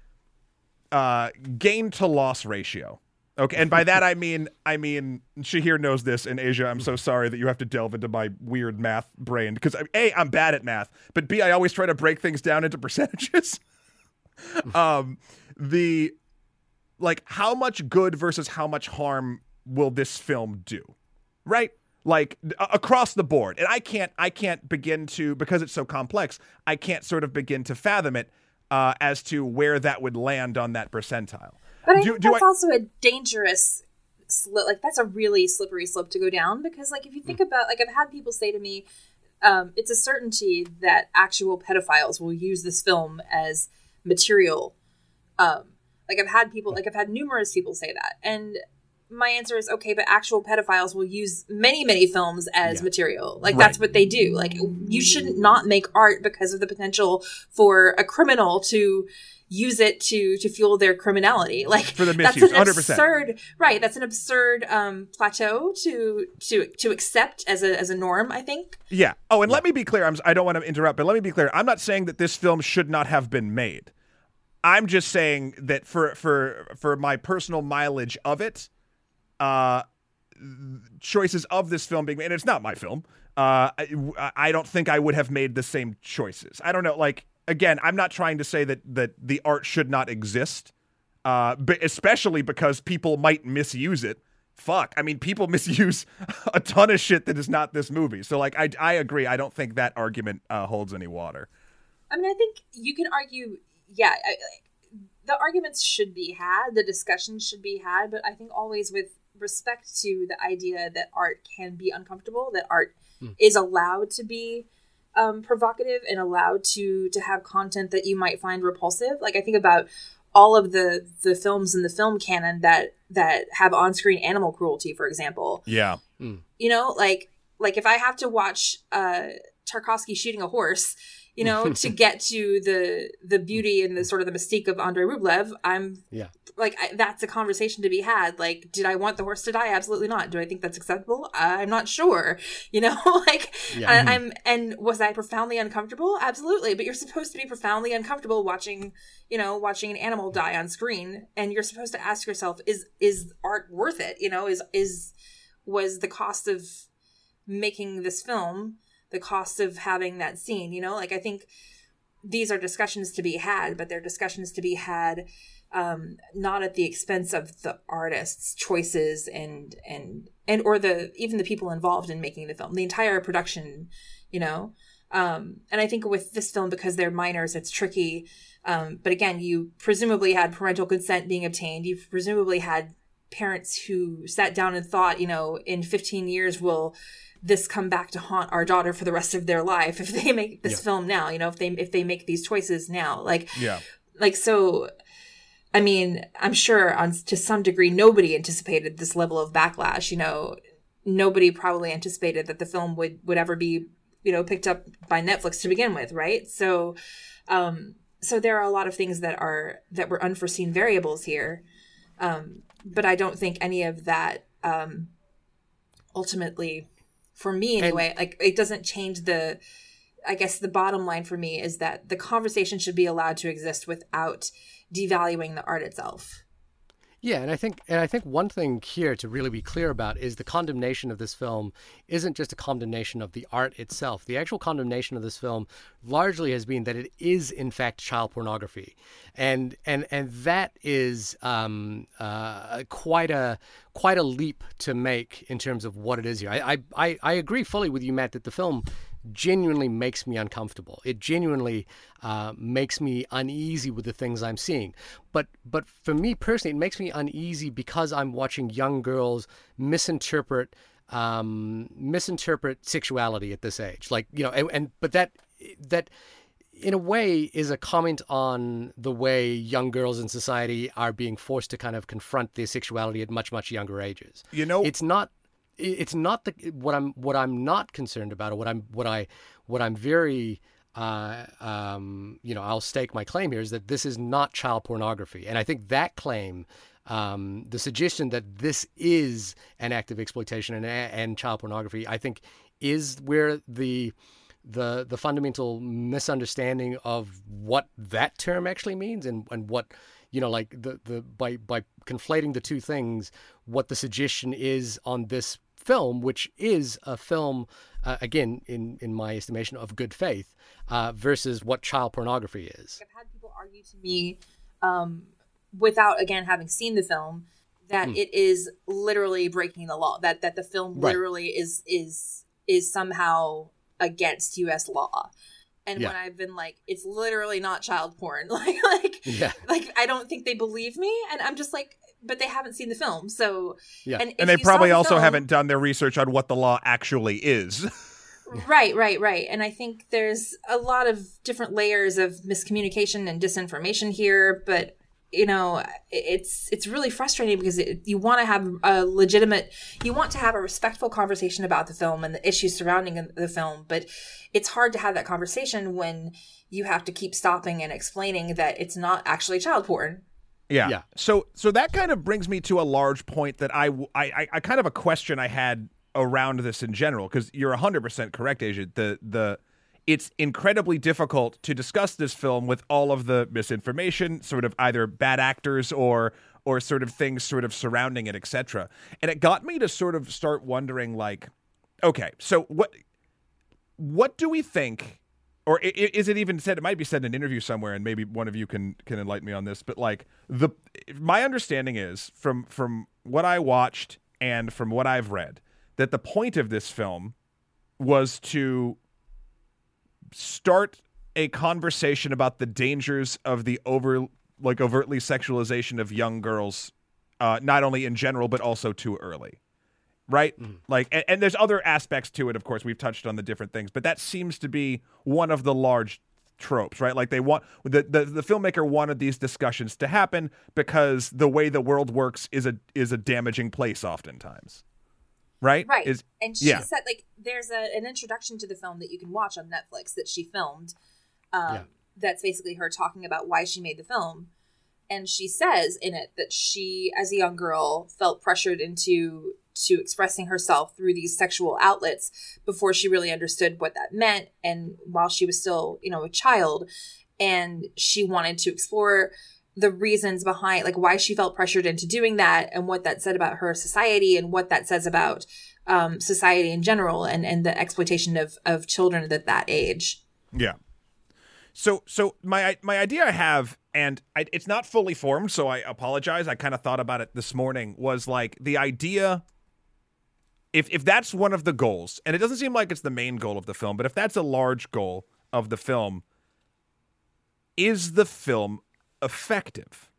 uh, gain to loss ratio. Okay, and by that I mean I mean Shahir knows this, and Aja, I'm so sorry that you have to delve into my weird math brain because a I'm bad at math, but b I always try to break things down into percentages. um, the like how much good versus how much harm will this film do, right? Like across the board, and I can't I can't begin to because it's so complex. I can't sort of begin to fathom it uh, as to where that would land on that percentile. But I Do- think do that's I- also a dangerous, sli- like that's a really slippery slope to go down because, like, if you Mm. think about, like, I've had people say to me, um, it's a certainty that actual pedophiles will use this film as material. Um, like, I've had people, like, I've had numerous people say that, and my answer is okay, but actual pedophiles will use many, many films as Yeah. material. Like Right. that's what they do. Like you shouldn't not make art because of the potential for a criminal to use it to to fuel their criminality. Like For the that's misuse, an 100%. absurd right. That's an absurd um, plateau to to to accept as a as a norm. I think. Yeah. Oh, and let me be clear. I'm, I don't want to interrupt, but let me be clear. I'm not saying that this film should not have been made. I'm just saying that for for for my personal mileage of it, uh, choices of this film being made, and it's not my film. Uh, I, I don't think I would have made the same choices. I don't know. Like again, I'm not trying to say that that the art should not exist, uh, but especially because people might misuse it. Fuck. I mean, people misuse a ton of shit that is not this movie. So like, I I agree. I don't think that argument uh, holds any water. I mean, I think you can argue. Yeah, I, I- the arguments should be had, the discussions should be had, but I think always with respect to the idea that art can be uncomfortable, that art is allowed to be um, provocative and allowed to to have content that you might find repulsive. Like I think about all of the the films in the film canon that that have on screen animal cruelty, for example Yeah. you know like like if i have to watch uh tarkovsky shooting a horse you know to get to the the beauty and the sort of the mystique of andrei rublev i'm Yeah. like I, that's a conversation to be had. Like did i want the horse to die? Absolutely not. Do i think that's acceptable? I'm not sure. You know like Yeah. and mm-hmm. i'm and was i profoundly uncomfortable? Absolutely. But you're supposed to be profoundly uncomfortable watching you know watching an animal mm-hmm. die on screen and you're supposed to ask yourself is is art worth it? You know is is was the cost of making this film the cost of having that scene you know like i think these are discussions to be had, but they're discussions to be had um, not at the expense of the artist's choices and and and or the even the people involved in making the film, the entire production, you know. Um, and I think with this film, because they're minors, it's tricky. Um, but again, you presumably had parental consent being obtained. You presumably had parents who sat down and thought, you know, in 15 years will this come back to haunt our daughter for the rest of their life if they make this yeah. film now, you know, if they if they make these choices now. Like Yeah. Like so I mean, I'm sure on to some degree nobody anticipated this level of backlash, you know. Nobody probably anticipated that the film would would ever be, you know, picked up by Netflix to begin with, right? So um so there are a lot of things that are that were unforeseen variables here. Um but I don't think any of that um ultimately for me anyway and, like it doesn't change the i guess the bottom line for me is that the conversation should be allowed to exist without devaluing the art itself yeah, and I think and I think one thing here to really be clear about is the condemnation of this film isn't just a condemnation of the art itself. The actual condemnation of this film largely has been that it is in fact child pornography, and and and that is um, uh, quite a quite a leap to make in terms of what it is here. I I I agree fully with you, Matt, that the film genuinely makes me uncomfortable. It genuinely uh, makes me uneasy with the things I'm seeing. But but for me personally, it makes me uneasy because I'm watching young girls misinterpret um, misinterpret sexuality at this age. Like you know, and, and but that that in a way is a comment on the way young girls in society are being forced to kind of confront their sexuality at much much younger ages. You know, it's not it's not the what I'm what I'm not concerned about, or what I'm what I what I'm very uh, um, you know I'll stake my claim here is that this is not child pornography, and I think that claim. Um, the suggestion that this is an act of exploitation and, and child pornography, I think, is where the the the fundamental misunderstanding of what that term actually means and, and what you know like the the by by conflating the two things what the suggestion is on this film, which is a film, uh, again, in, in my estimation, of good faith, uh, versus what child pornography is. I've had people argue to me, um, without again having seen the film, that mm. it is literally breaking the law. That that the film literally right. is is is somehow against U.S. law. And yeah. when I've been like, it's literally not child porn. like, like, yeah. like I don't think they believe me, and I'm just like, but they haven't seen the film. So yeah, and, and they probably the also film, haven't done their research on what the law actually is. right, right, right. And I think there's a lot of different layers of miscommunication and disinformation here, but you know it's it's really frustrating because it, you want to have a legitimate you want to have a respectful conversation about the film and the issues surrounding the film but it's hard to have that conversation when you have to keep stopping and explaining that it's not actually child porn yeah. yeah. So so that kind of brings me to a large point that I I I kind of a question I had around this in general because you're 100% correct Aja the the it's incredibly difficult to discuss this film with all of the misinformation sort of either bad actors or or sort of things sort of surrounding it etc and it got me to sort of start wondering like okay so what what do we think or is it even said? It might be said in an interview somewhere, and maybe one of you can can enlighten me on this. But like the my understanding is from from what I watched and from what I've read that the point of this film was to start a conversation about the dangers of the over like overtly sexualization of young girls, uh, not only in general but also too early right? Mm. Like, and, and, there's other aspects to it. Of course, we've touched on the different things, but that seems to be one of the large tropes, right? Like they want the, the the filmmaker wanted these discussions to happen because the way the world works is a is a damaging place oftentimes. Right? Right. Is, and she yeah. said like there's a, an introduction to the film that you can watch on Netflix that she filmed. Um, yeah. that's basically her talking about why she made the film. And she says in it that she, as a young girl, felt pressured into to expressing herself through these sexual outlets before she really understood what that meant and while she was still you know a child and she wanted to explore the reasons behind like why she felt pressured into doing that and what that said about her society and what that says about um, society in general and and the exploitation of of children at that age yeah So so my my idea I have, and I, it's not fully formed, so I apologize. I kind of thought about it this morning. Was like the idea. If if that's one of the goals, and it doesn't seem like it's the main goal of the film, but if that's a large goal of the film, is the film effective?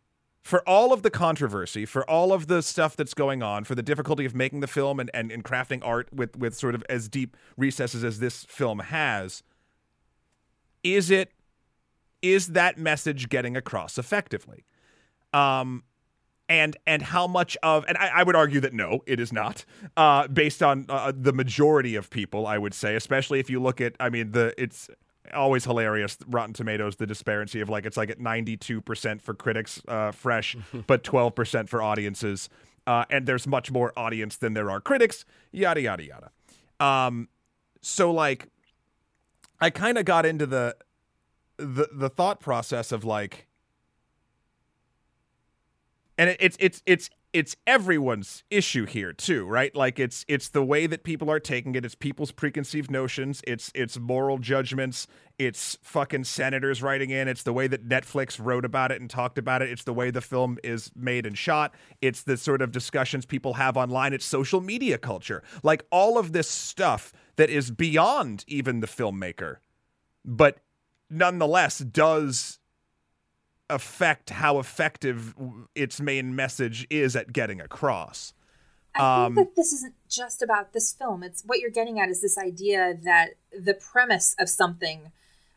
For all of the controversy, for all of the stuff that's going on, for the difficulty of making the film and, and, and crafting art with, with sort of as deep recesses as this film has, is it is that message getting across effectively? Um, and and how much of and I, I, would argue that no, it is not. Uh, based on uh, the majority of people, I would say, especially if you look at, I mean, the it's always hilarious. Rotten Tomatoes, the disparity of like it's like at ninety two percent for critics, uh, fresh, but twelve percent for audiences. Uh, and there's much more audience than there are critics. Yada yada yada. Um, so like, I kind of got into the the the thought process of like, and it, it's it's it's it's everyone's issue here too, right? Like it's it's the way that people are taking it. It's people's preconceived notions. It's it's moral judgments. It's fucking senators writing in. It's the way that Netflix wrote about it and talked about it. It's the way the film is made and shot. It's the sort of discussions people have online. It's social media culture. Like all of this stuff that is beyond even the filmmaker, but nonetheless does affect how effective its main message is at getting across. I um, think that this isn't just about this film. It's what you're getting at is this idea that the premise of something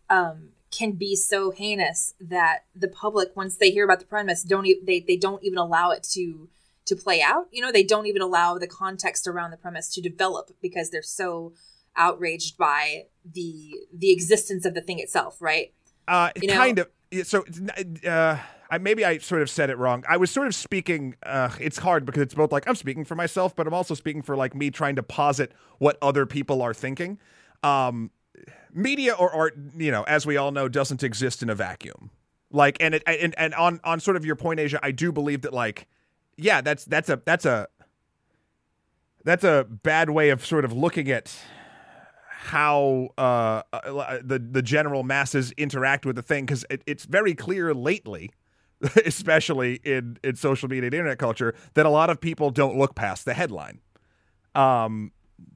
um, can be so heinous that the public, once they hear about the premise, don't e- they they don't even allow it to to play out. You know, they don't even allow the context around the premise to develop because they're so outraged by the the existence of the thing itself. Right? Uh, you know? kind of so uh, I, maybe I sort of said it wrong. I was sort of speaking. Uh, it's hard because it's both like I'm speaking for myself, but I'm also speaking for like me trying to posit what other people are thinking. Um, media or art, you know, as we all know, doesn't exist in a vacuum. Like, and it and and on on sort of your point, Aja, I do believe that like, yeah, that's that's a that's a that's a bad way of sort of looking at how uh, uh, the the general masses interact with the thing because it, it's very clear lately, especially in in social media and internet culture, that a lot of people don't look past the headline. Um,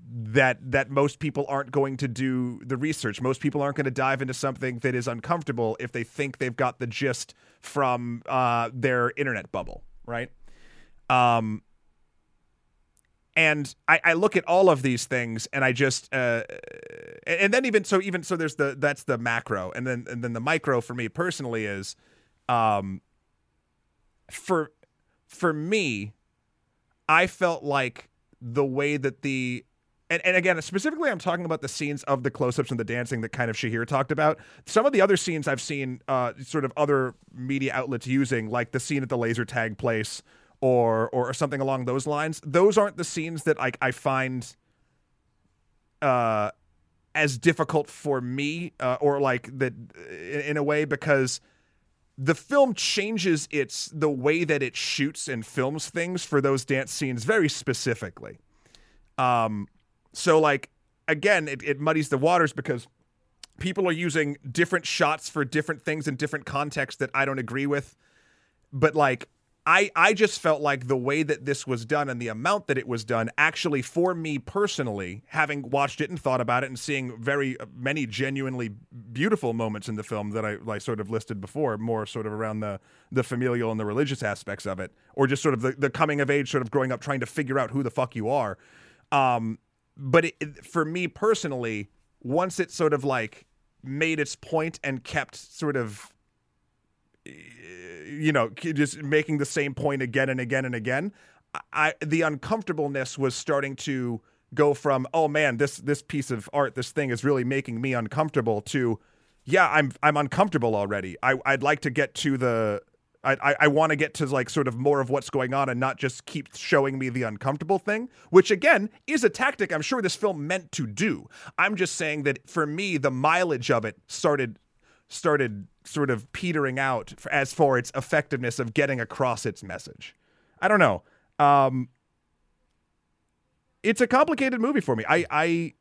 that that most people aren't going to do the research. Most people aren't going to dive into something that is uncomfortable if they think they've got the gist from uh, their internet bubble, right? Um, and I, I, look at all of these things and I just uh, and then even so even so there's the that's the macro. And then and then the micro for me personally is um for for me I felt like the way that the and, and again specifically I'm talking about the scenes of the close-ups and the dancing that kind of Shahir talked about. Some of the other scenes I've seen uh sort of other media outlets using like the scene at the laser tag place or or something along those lines. Those aren't the scenes that I I find uh as difficult for me uh, or like that in, in a way because the film changes its the way that it shoots and films things for those dance scenes very specifically. Um so like again it, it muddies the waters because people are using different shots for different things in different contexts that I don't agree with. But like I, I just felt like the way that this was done and the amount that it was done actually for me personally having watched it and thought about it and seeing very uh, many genuinely beautiful moments in the film that I, I sort of listed before more sort of around the the familial and the religious aspects of it or just sort of the, the coming of age sort of growing up trying to figure out who the fuck you are. Um, but it, for me personally once it sort of like made its point and kept sort of you know, just making the same point again and again and again. I the uncomfortableness was starting to go from oh man this this piece of art this thing is really making me uncomfortable to yeah I'm I'm uncomfortable already. I I'd like to get to the I, I, I want to get to like sort of more of what's going on and not just keep showing me the uncomfortable thing, which again is a tactic I'm sure this film meant to do. I'm just saying that for me, the mileage of it started started sort of petering out as for its effectiveness of getting across its message. I don't know. Um, it's a complicated movie for me. I, I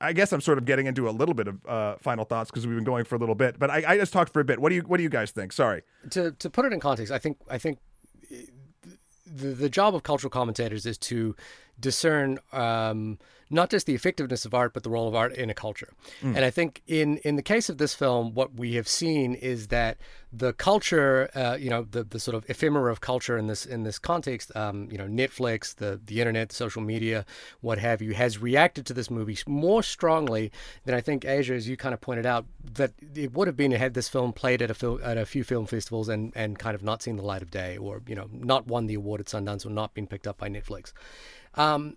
I guess I'm sort of getting into a little bit of uh, final thoughts because we've been going for a little bit, but I, I just talked for a bit. What do you What do you guys think? Sorry. To to put it in context, I think I think the the job of cultural commentators is to discern um, not just the effectiveness of art, but the role of art in a culture. Mm. And I think in in the case of this film, what we have seen is that the culture, uh, you know, the, the sort of ephemera of culture in this in this context, um, you know, Netflix, the the internet, social media, what have you, has reacted to this movie more strongly than I think Aja, as you kind of pointed out, that it would have been had this film played at a film at a few film festivals and and kind of not seen the light of day, or you know, not won the award at Sundance, or not been picked up by Netflix. Um,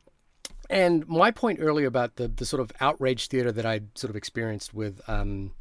and my point earlier about the the sort of outrage theater that I sort of experienced with um,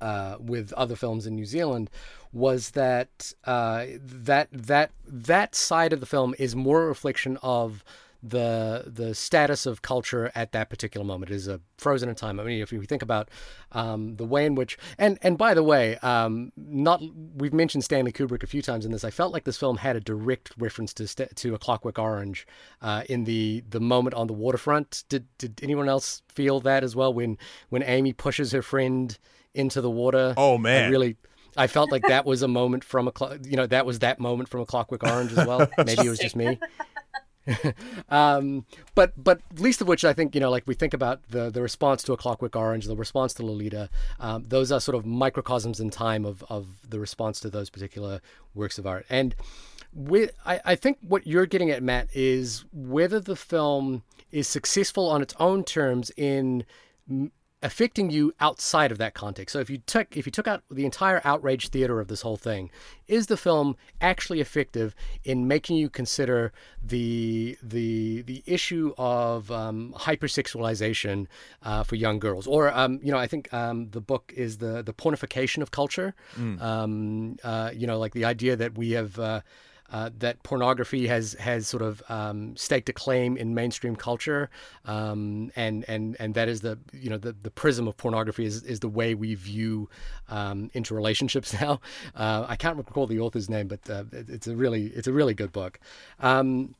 uh, with other films in New Zealand was that uh, that that that side of the film is more a reflection of the the status of culture at that particular moment. It is a frozen in time. I mean, if you think about um, the way in which, and and by the way, um, not we've mentioned Stanley Kubrick a few times in this. I felt like this film had a direct reference to to A Clockwork Orange uh, in the the moment on the waterfront. Did did anyone else feel that as well when when Amy pushes her friend into the water? Oh man, I really. I felt like that was a moment from a, clock, you know, that was that moment from a Clockwork Orange as well. Maybe it was just me. um, but but least of which I think you know like we think about the the response to a Clockwork Orange, the response to Lolita. Um, those are sort of microcosms in time of of the response to those particular works of art. And with I, I think what you're getting at, Matt, is whether the film is successful on its own terms in affecting you outside of that context. So if you took if you took out the entire outrage theater of this whole thing, is the film actually effective in making you consider the the the issue of um, hypersexualization uh, for young girls? Or um, you know, I think um, the book is the the pornification of culture. Mm. Um, uh, you know, like the idea that we have. Uh, uh, that pornography has has sort of um, staked a claim in mainstream culture, um, and and and that is the you know the, the prism of pornography is, is the way we view um, interrelationships now. Uh, I can't recall the author's name, but uh, it's a really it's a really good book. Um,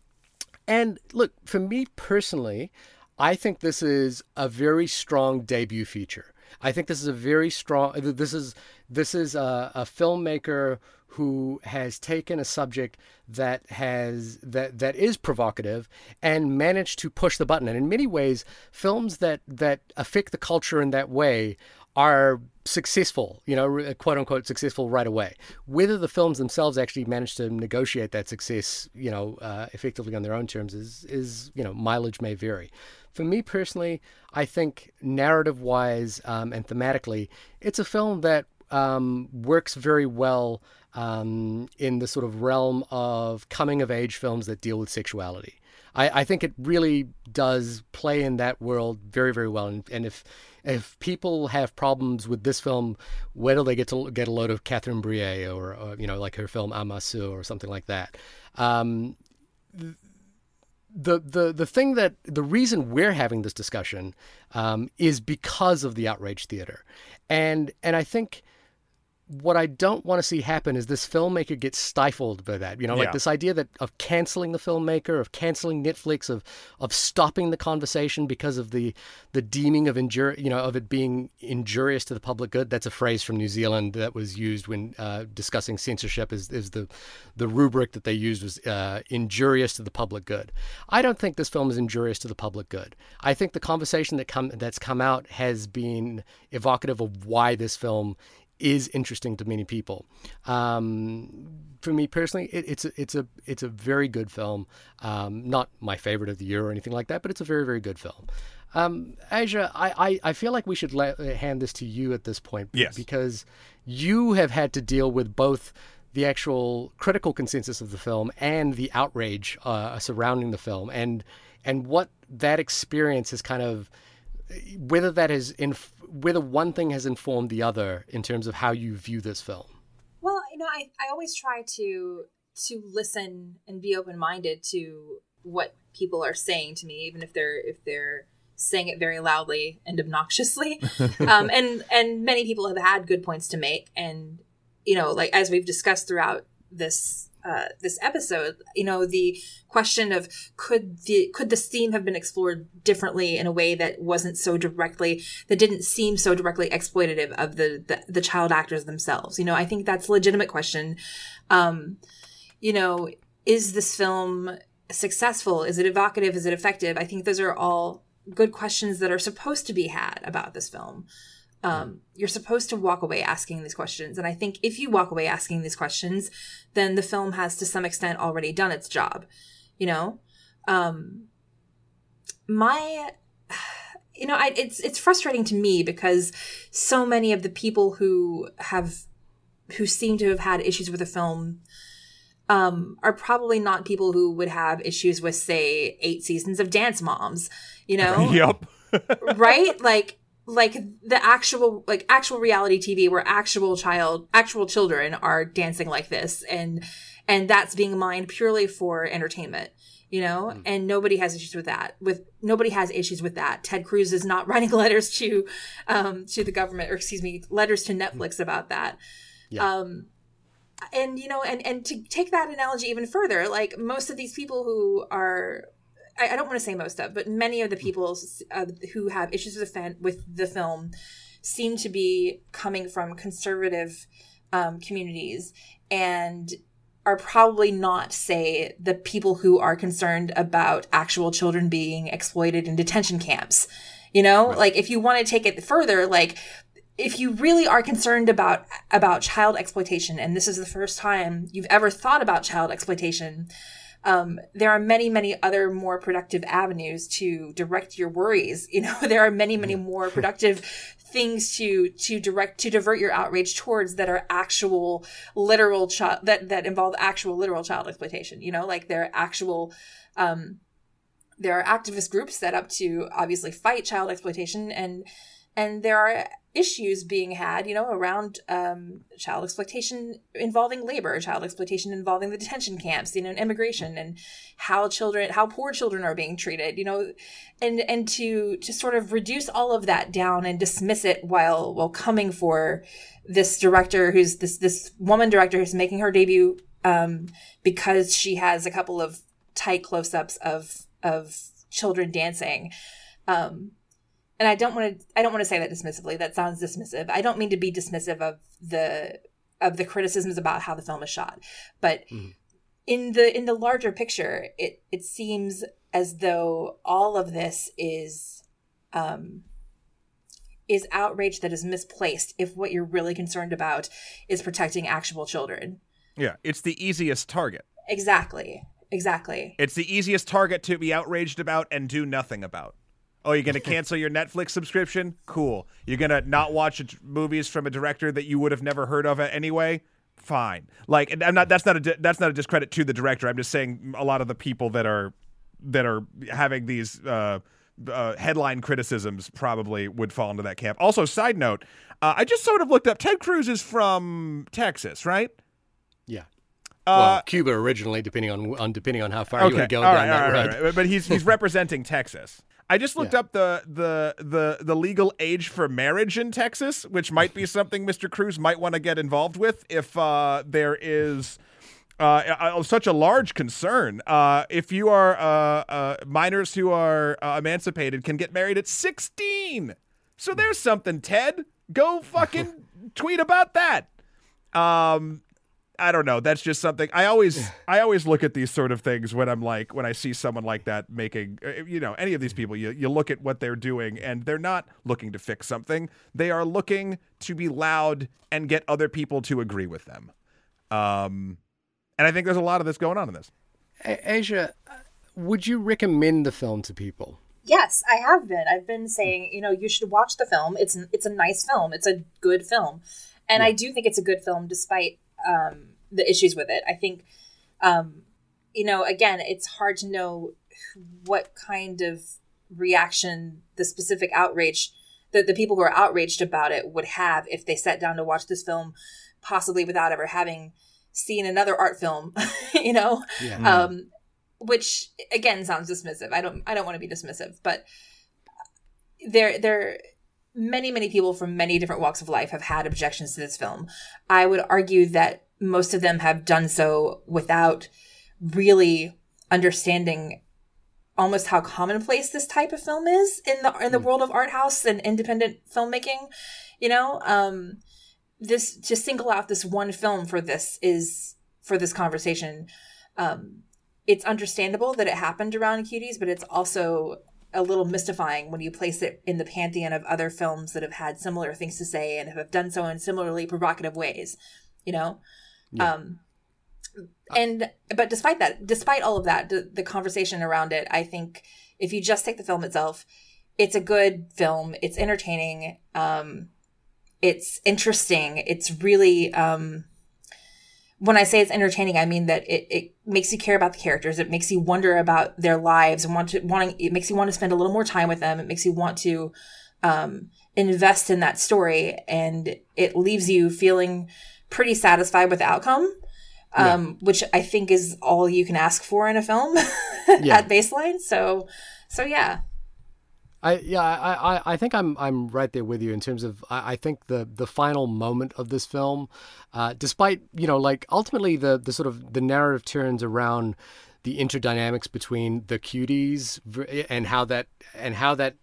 and look, for me personally, I think this is a very strong debut feature. I think this is a very strong. This is this is a, a filmmaker who has taken a subject that has that that is provocative and managed to push the button. And in many ways, films that that affect the culture in that way are successful, you know, quote unquote successful right away. Whether the films themselves actually manage to negotiate that success, you know, uh, effectively on their own terms is is you know mileage may vary. For me personally, I think narrative wise um, and thematically, it's a film that um, works very well um, in the sort of realm of coming of age films that deal with sexuality. I, I, think it really does play in that world very, very well. And, and, if if people have problems with this film, where do they get to get a load of Catherine Breillat or, or you know like her film À ma sœur or something like that? Um, the the the thing that the reason we're having this discussion um, is because of the outrage theater, and and I think what I don't want to see happen is this filmmaker gets stifled by that. You know, like yeah. this idea that of canceling the filmmaker, of canceling Netflix, of of stopping the conversation because of the the deeming of injur you know, of it being injurious to the public good. That's a phrase from New Zealand that was used when uh, discussing censorship. Is is the the rubric that they used was uh, injurious to the public good. I don't think this film is injurious to the public good. I think the conversation that come that's come out has been evocative of why this film is interesting to many people. Um, for me personally, it, it's a, it's a it's a very good film. Um, not my favorite of the year or anything like that, but it's a very very good film. Um, Aja, I, I, I feel like we should let, hand this to you at this point. Yes. Because you have had to deal with both the actual critical consensus of the film and the outrage uh, surrounding the film, and and what that experience has kind of whether that has inf- whether one thing has informed the other in terms of how you view this film. Well, you know, I, I always try to to listen and be open minded to what people are saying to me, even if they're if they're saying it very loudly and obnoxiously. um, and and many people have had good points to make, and you know, like as we've discussed throughout this uh, this episode. You know, the question of could the could this theme have been explored differently in a way that wasn't so directly that didn't seem so directly exploitative of the the, the child actors themselves. You know, I think that's a legitimate question. Um, you know, is this film successful? Is it evocative? Is it effective? I think those are all good questions that are supposed to be had about this film. Um, you're supposed to walk away asking these questions. And I think if you walk away asking these questions, then the film has to some extent already done its job. You know? Um, my you know, I, it's it's frustrating to me because so many of the people who have who seem to have had issues with the film um, are probably not people who would have issues with, say, eight seasons of Dance Moms. You know, yep. right? Like, like the actual, like actual reality TV where actual child, actual children are dancing like this, and and that's being mined purely for entertainment you know mm. and nobody has issues with that with nobody has issues with that ted cruz is not writing letters to um to the government or excuse me letters to netflix about that yeah. um and you know and and to take that analogy even further like most of these people who are i, I don't want to say most of but many of the people uh, who have issues with the, fan, with the film seem to be coming from conservative um, communities and are probably not say the people who are concerned about actual children being exploited in detention camps you know right. like if you want to take it further like if you really are concerned about about child exploitation and this is the first time you've ever thought about child exploitation um, there are many many other more productive avenues to direct your worries. You know there are many many more productive things to to direct to divert your outrage towards that are actual literal child that that involve actual literal child exploitation. You know like there are actual um there are activist groups set up to obviously fight child exploitation and and there are issues being had, you know, around um, child exploitation involving labor, child exploitation involving the detention camps, you know, immigration, and how children, how poor children are being treated, you know, and and to to sort of reduce all of that down and dismiss it while while coming for this director who's this this woman director who's making her debut um, because she has a couple of tight close ups of of children dancing. Um, and I don't want to I don't want to say that dismissively. That sounds dismissive. I don't mean to be dismissive of the of the criticisms about how the film is shot. But mm. in the in the larger picture, it it seems as though all of this is um is outrage that is misplaced if what you're really concerned about is protecting actual children. Yeah, it's the easiest target. Exactly. Exactly. It's the easiest target to be outraged about and do nothing about. Oh, you're going to cancel your Netflix subscription? Cool. You're going to not watch movies from a director that you would have never heard of anyway? Fine. Like I'm not that's not a that's not a discredit to the director. I'm just saying a lot of the people that are that are having these uh, uh, headline criticisms probably would fall into that camp. Also, side note, uh, I just sort of looked up. Ted Cruz is from Texas, right? Yeah. Uh, well, Cuba originally, depending on, on depending on how far okay, you want to go down right, that right, road. Right, but he's he's representing Texas. I just looked yeah. up the, the the the legal age for marriage in Texas, which might be something Mr. Cruz might want to get involved with if uh, there is uh, such a large concern. Uh, if you are uh, uh, minors who are uh, emancipated can get married at 16. So there's something, Ted. Go fucking tweet about that. Um, I don't know. That's just something I always I always look at these sort of things when I'm like when I see someone like that making uh, you know any of these people you you look at what they're doing and they're not looking to fix something. They are looking to be loud and get other people to agree with them. Um and I think there's a lot of this going on in this. Aja, would you recommend the film to people? Yes, I have been. I've been saying, you know, you should watch the film. It's it's a nice film. It's a good film. And yeah. I do think it's a good film despite um, the issues with it. I think, um, you know, again, it's hard to know what kind of reaction the specific outrage that the people who are outraged about it would have if they sat down to watch this film, possibly without ever having seen another art film, you know, yeah. um, which again sounds dismissive. I don't, I don't want to be dismissive, but there, there, many, many people from many different walks of life have had objections to this film. I would argue that most of them have done so without really understanding almost how commonplace this type of film is in the in the mm. world of art house and independent filmmaking you know um this to single out this one film for this is for this conversation um it's understandable that it happened around cuties but it's also a little mystifying when you place it in the pantheon of other films that have had similar things to say and have done so in similarly provocative ways you know yeah. um and but despite that despite all of that the, the conversation around it i think if you just take the film itself it's a good film it's entertaining um it's interesting it's really um when I say it's entertaining, I mean that it, it makes you care about the characters. It makes you wonder about their lives and want to wanting. It makes you want to spend a little more time with them. It makes you want to um, invest in that story, and it leaves you feeling pretty satisfied with the outcome um, yeah. which I think is all you can ask for in a film yeah. at baseline. So, so yeah. I yeah I, I, I think I'm I'm right there with you in terms of I, I think the the final moment of this film, uh, despite you know like ultimately the the sort of the narrative turns around the interdynamics between the cuties and how that and how that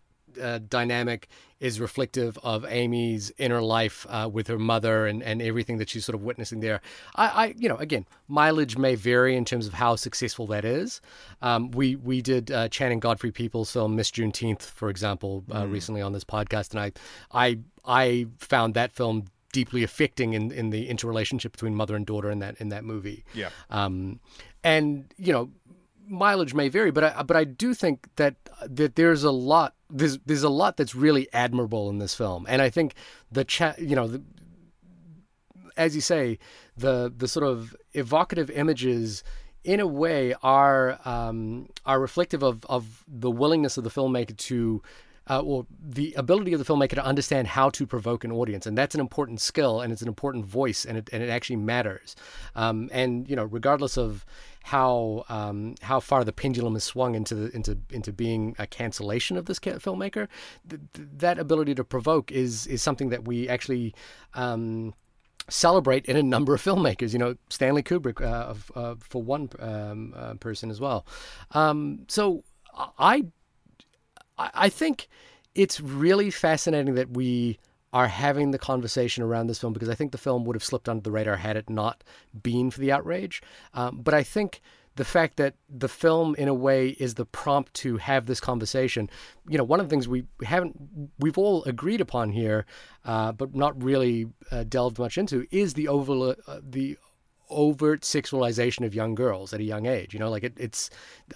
uh, dynamic is reflective of Amy's inner life uh, with her mother and, and everything that she's sort of witnessing there. I, I, you know, again, mileage may vary in terms of how successful that is. Um, we we did uh, Channing Godfrey Peoples' film Miss Juneteenth, for example, uh, mm. recently on this podcast, and I I I found that film deeply affecting in, in the interrelationship between mother and daughter in that in that movie. Yeah. Um, and you know, mileage may vary, but I, but I do think that that there's a lot there's there's a lot that's really admirable in this film, and I think the chat you know the, as you say the the sort of evocative images in a way are um, are reflective of of the willingness of the filmmaker to uh, the ability of the filmmaker to understand how to provoke an audience, and that's an important skill, and it's an important voice, and it and it actually matters. Um, and you know, regardless of how um, how far the pendulum has swung into the, into into being a cancellation of this filmmaker, th- that ability to provoke is is something that we actually. Um, celebrate in a number of filmmakers. You know, Stanley Kubrick, uh, uh, for one um, uh, person as well. Um, so I, I think it's really fascinating that we are having the conversation around this film because I think the film would have slipped under the radar had it not been for the outrage. Um, but I think the fact that the film, in a way, is the prompt to have this conversation. You know, one of the things we haven't, we've all agreed upon here, uh, but not really uh, delved much into, is the over, uh, the overt sexualization of young girls at a young age. You know, like it, it's,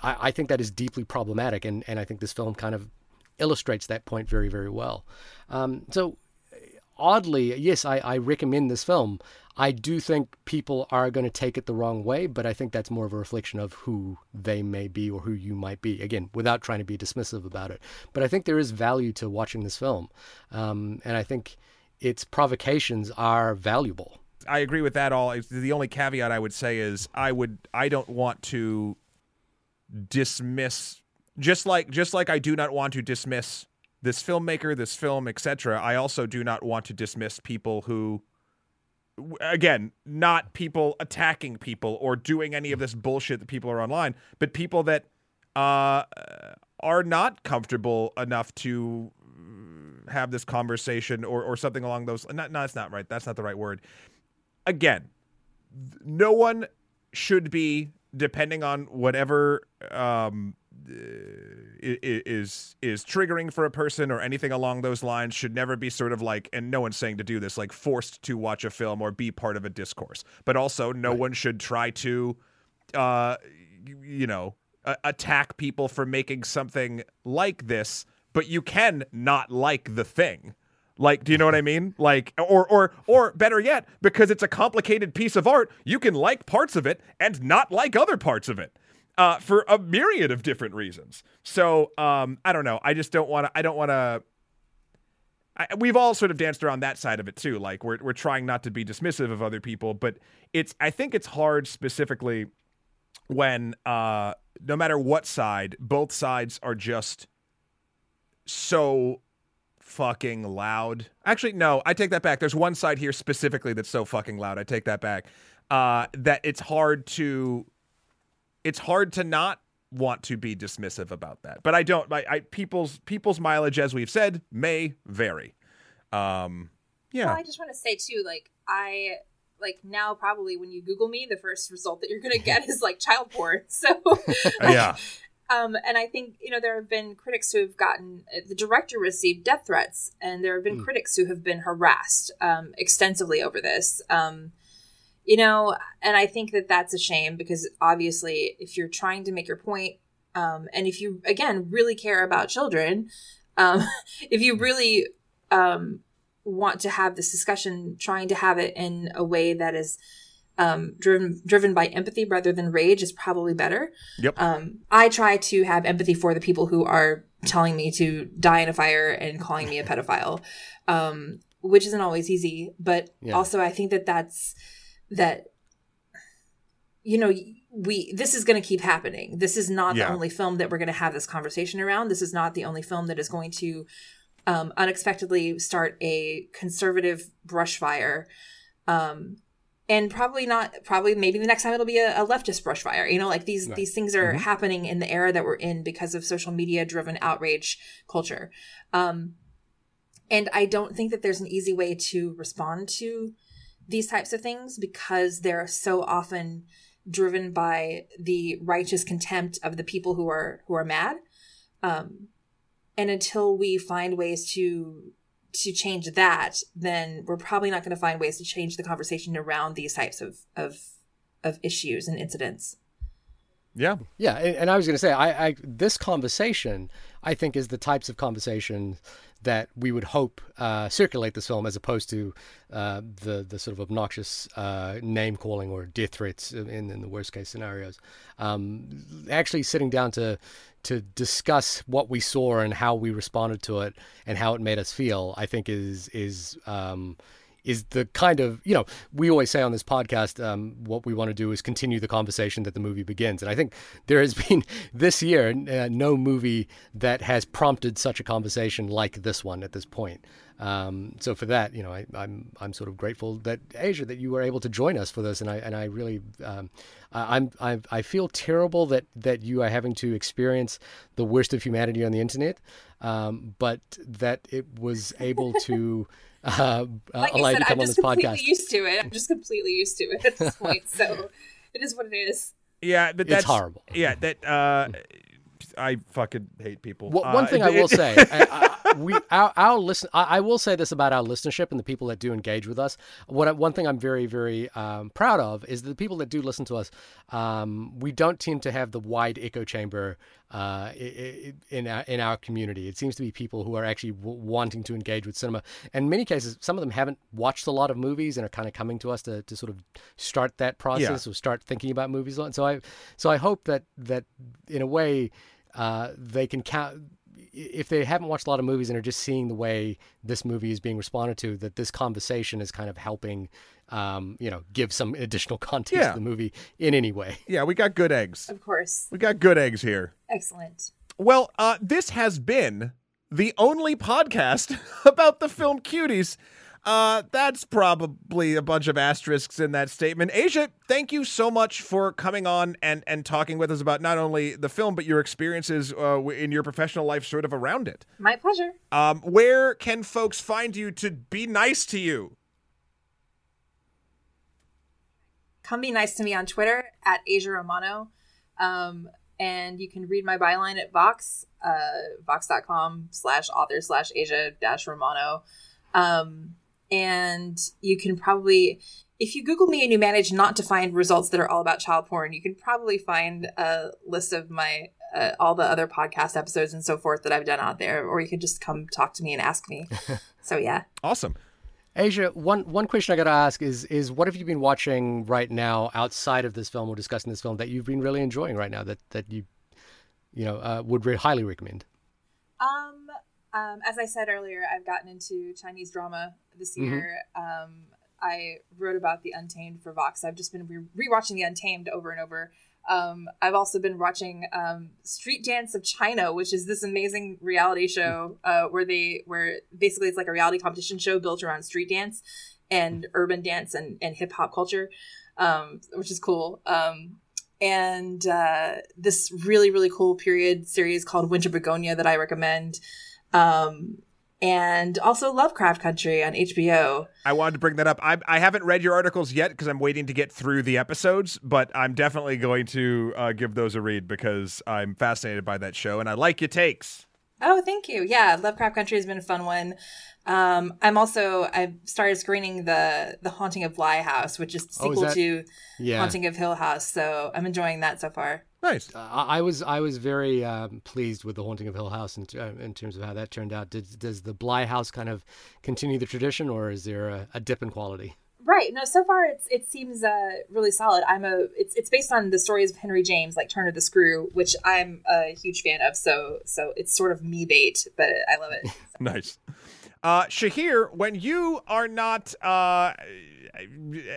I, I think that is deeply problematic, and and I think this film kind of illustrates that point very, very well. Um, so oddly, yes, I, I recommend this film. I do think people are going to take it the wrong way, but I think that's more of a reflection of who they may be or who you might be. Again, without trying to be dismissive about it. But I think there is value to watching this film. Um, and I think its provocations are valuable. I agree with that all. The only caveat I would say is I would I don't want to dismiss just like just like I do not want to dismiss this filmmaker, this film, etc. I also do not want to dismiss people who again, not people attacking people or doing any of this bullshit that people are online, but people that uh, are not comfortable enough to have this conversation or or something along those. No, that's not right. That's not the right word. Again, no one should be depending on whatever um, is is triggering for a person or anything along those lines should never be sort of like and no one's saying to do this like forced to watch a film or be part of a discourse but also no right. one should try to uh you know attack people for making something like this but you can not like the thing like, do you know what I mean? Like, or or or better yet, because it's a complicated piece of art, you can like parts of it and not like other parts of it uh, for a myriad of different reasons. So um, I don't know. I just don't want to. I don't want to. We've all sort of danced around that side of it too. Like we're we're trying not to be dismissive of other people, but it's. I think it's hard specifically when uh, no matter what side, both sides are just so fucking loud. Actually, no, I take that back. There's one side here specifically that's so fucking loud. I take that back. uh, that it's hard to it's hard to not want to be dismissive about that. But I don't. I, I people's people's mileage, as we've said, may vary. Um, yeah. Well, I just want to say too, like I like now probably when you Google me, the first result that you're gonna get is like child porn. So yeah. Um, and I think you know there have been critics who have gotten the director received death threats, and there have been Mm. critics who have been harassed um, extensively over this. Um, you know, and I think that that's a shame because obviously, if you're trying to make your point, um, and if you again really care about children, um, if you really um, want to have this discussion, trying to have it in a way that is um, driven driven by empathy rather than rage is probably better. Yep. Um, I try to have empathy for the people who are telling me to die in a fire and calling me a pedophile, um, which isn't always easy. But Yeah. also, I think that that's that. You know, we this is going to keep happening. This is not Yeah. the only film that we're going to have this conversation around. This is not the only film that is going to um, unexpectedly start a conservative brush fire. Um, and probably not probably maybe the next time it'll be a, a leftist brush fire you know like these Right. these things are Mhm. happening in the era that we're in because of social media driven outrage culture um and i don't think that there's an easy way to respond to these types of things because they're so often driven by the righteous contempt of the people who are who are mad um and until we find ways to to change that, then we're probably not going to find ways to change the conversation around these types of of of issues and incidents. Yeah. Yeah, and, and I was going to say, I, I this conversation, I think, is the types of conversation that we would hope uh, circulate this film, as opposed to uh, the the sort of obnoxious uh, name calling or death threats in, in the worst case scenarios. Um, actually, sitting down to to discuss what we saw and how we responded to it and how it made us feel, I think is is um, is the kind of you know we always say on this podcast um, what we want to do is continue the conversation that the movie begins. And i think there has been this year uh, no movie that has prompted such a conversation like this one at this point um, so for that you know I, I'm I'm sort of grateful that Aja that you were able to join us for this and I and I really um, I- I'm I, I feel terrible that that you are having to experience the worst of humanity on the internet um, but that it was able to uh, Like allow you said, to come I'm on just this completely podcast. used to it. I'm just completely used to it at this point. So it is what it is. Yeah, but It's that's horrible. Yeah, that uh I fucking hate people. Well, Uh, one thing I will it- say, I, I, we our, our listen. I, I will say this about our listenership and the people that do engage with us. What one thing I'm very very um, proud of is the people that do listen to us. Um, we don't tend to have the wide echo chamber uh, in our in our community. It seems to be people who are actually w- wanting to engage with cinema. In many cases, some of them haven't watched a lot of movies and are kind of coming to us to, to sort of start that process or start thinking about movies. And so I so I hope that that in a way uh, they can count if they haven't watched a lot of movies and are just seeing the way this movie is being responded to, that this conversation is kind of helping, um, you know, give some additional context Yeah. to the movie in any way. Yeah, we got good eggs. Of course. We got good eggs here. Excellent. Well, uh, this has been the only podcast about the film Cuties. Uh, that's probably a bunch of asterisks in that statement. Aja, thank you so much for coming on and, and talking with us about not only the film, but your experiences uh, in your professional life sort of around it. My pleasure. Um, where can folks find you to be nice to you? Come be nice to me on Twitter at Aja Romano. Um, and you can read my byline at Vox, uh, vox.com slash author slash Aja dash Romano. Um, and you can probably, if you Google me and you manage not to find results that are all about child porn, you can probably find a list of my uh, all the other podcast episodes and so forth that I've done out there, or you can just come talk to me and ask me. so yeah, Awesome. Aja, one one question I got to ask is is what have you been watching right now outside of this film or discussing this film that you've been really enjoying right now that that you you know uh, would re- highly recommend? Um, um, as I said earlier, I've gotten into Chinese drama this Mhm. year. Um, I wrote about the Untamed for Vox. I've just been re- rewatching the Untamed over and over. Um, I've also been watching um, Street Dance of China, which is this amazing reality show uh, where they where basically it's like a reality competition show built around street dance. and urban dance and, and hip hop culture, um, which is cool. Um, and uh, this really really cool period series called Winter Begonia that I recommend. Um, and also Lovecraft Country on HBO. I wanted to bring that up. I, I haven't read your articles yet because I'm waiting to get through the episodes, but I'm definitely going to uh, give those a read because I'm fascinated by that show and I like your takes. Oh, thank you. Yeah, Lovecraft Country has been a fun one. Um, I'm also I've started screening the the Haunting of Bly House, which is the Oh, is sequel that- to Yeah. Haunting of Hill House. So I'm enjoying that so far. Nice. Uh, I I was I was very um, pleased with the Haunting of Hill House in, uh, in terms of how that turned out. Did, does the Bly House kind of continue the tradition, or is there a, a dip in quality? Right. No, so far it's it seems uh, really solid. I'm a it's it's based on the stories of Henry James, like Turn of the Screw, which I'm a huge fan of. So so it's sort of me bait, but I love it. Nice. Uh, Shahir, when you are not uh,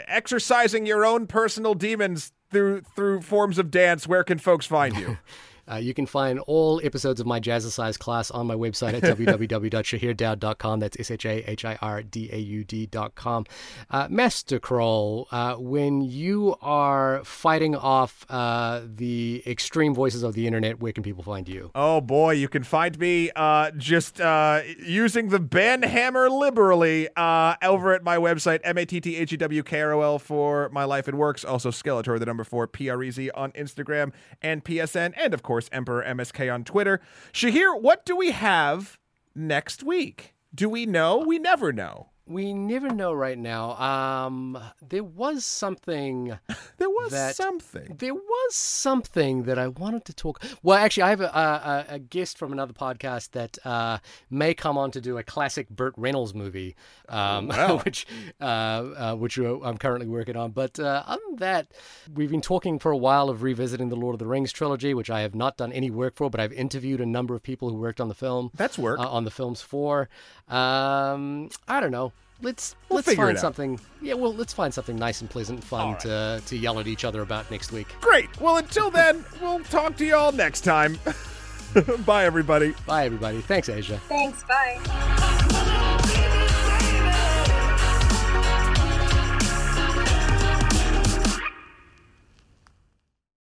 exercising your own personal demons through through forms of dance, where can folks find you? Uh, you can find all episodes of my Jazzercise class on my website at www.shahirdaud.com. That's S H A H I R D A U D.com. Uh, Master Krol, uh, when you are fighting off uh, the extreme voices of the internet, where can people find you? Oh boy, you can find me uh, just uh, using the ban hammer liberally uh, over at my website, M A T T H E W K R O L for my life and works. Also, Skeletor, the number four, P R E Z on Instagram and PSN, and of course, Emperor MSK on Twitter. Shahir, what do we have next week? Do we know? We never know. We never know right now. Um, there was something. There was That- something. There was something that I wanted to talk. Well, actually, I have a, a, a guest from another podcast that uh, may come on to do a classic Burt Reynolds movie, um, Wow. which uh, uh, which I'm currently working on. But uh, other than that, we've been talking for a while of revisiting the Lord of the Rings trilogy, which I have not done any work for, but I've interviewed a number of people who worked on the film. That's work. uh, on the films for. Um, I don't know. Let's We'll let's figure it find out. something. Yeah, well, let's find something nice and pleasant, and fun All right. to to yell at each other about next week. Great. Well, until then, we'll talk to you all next time. Bye, everybody. Bye, everybody. Thanks, Aja. Thanks. Bye.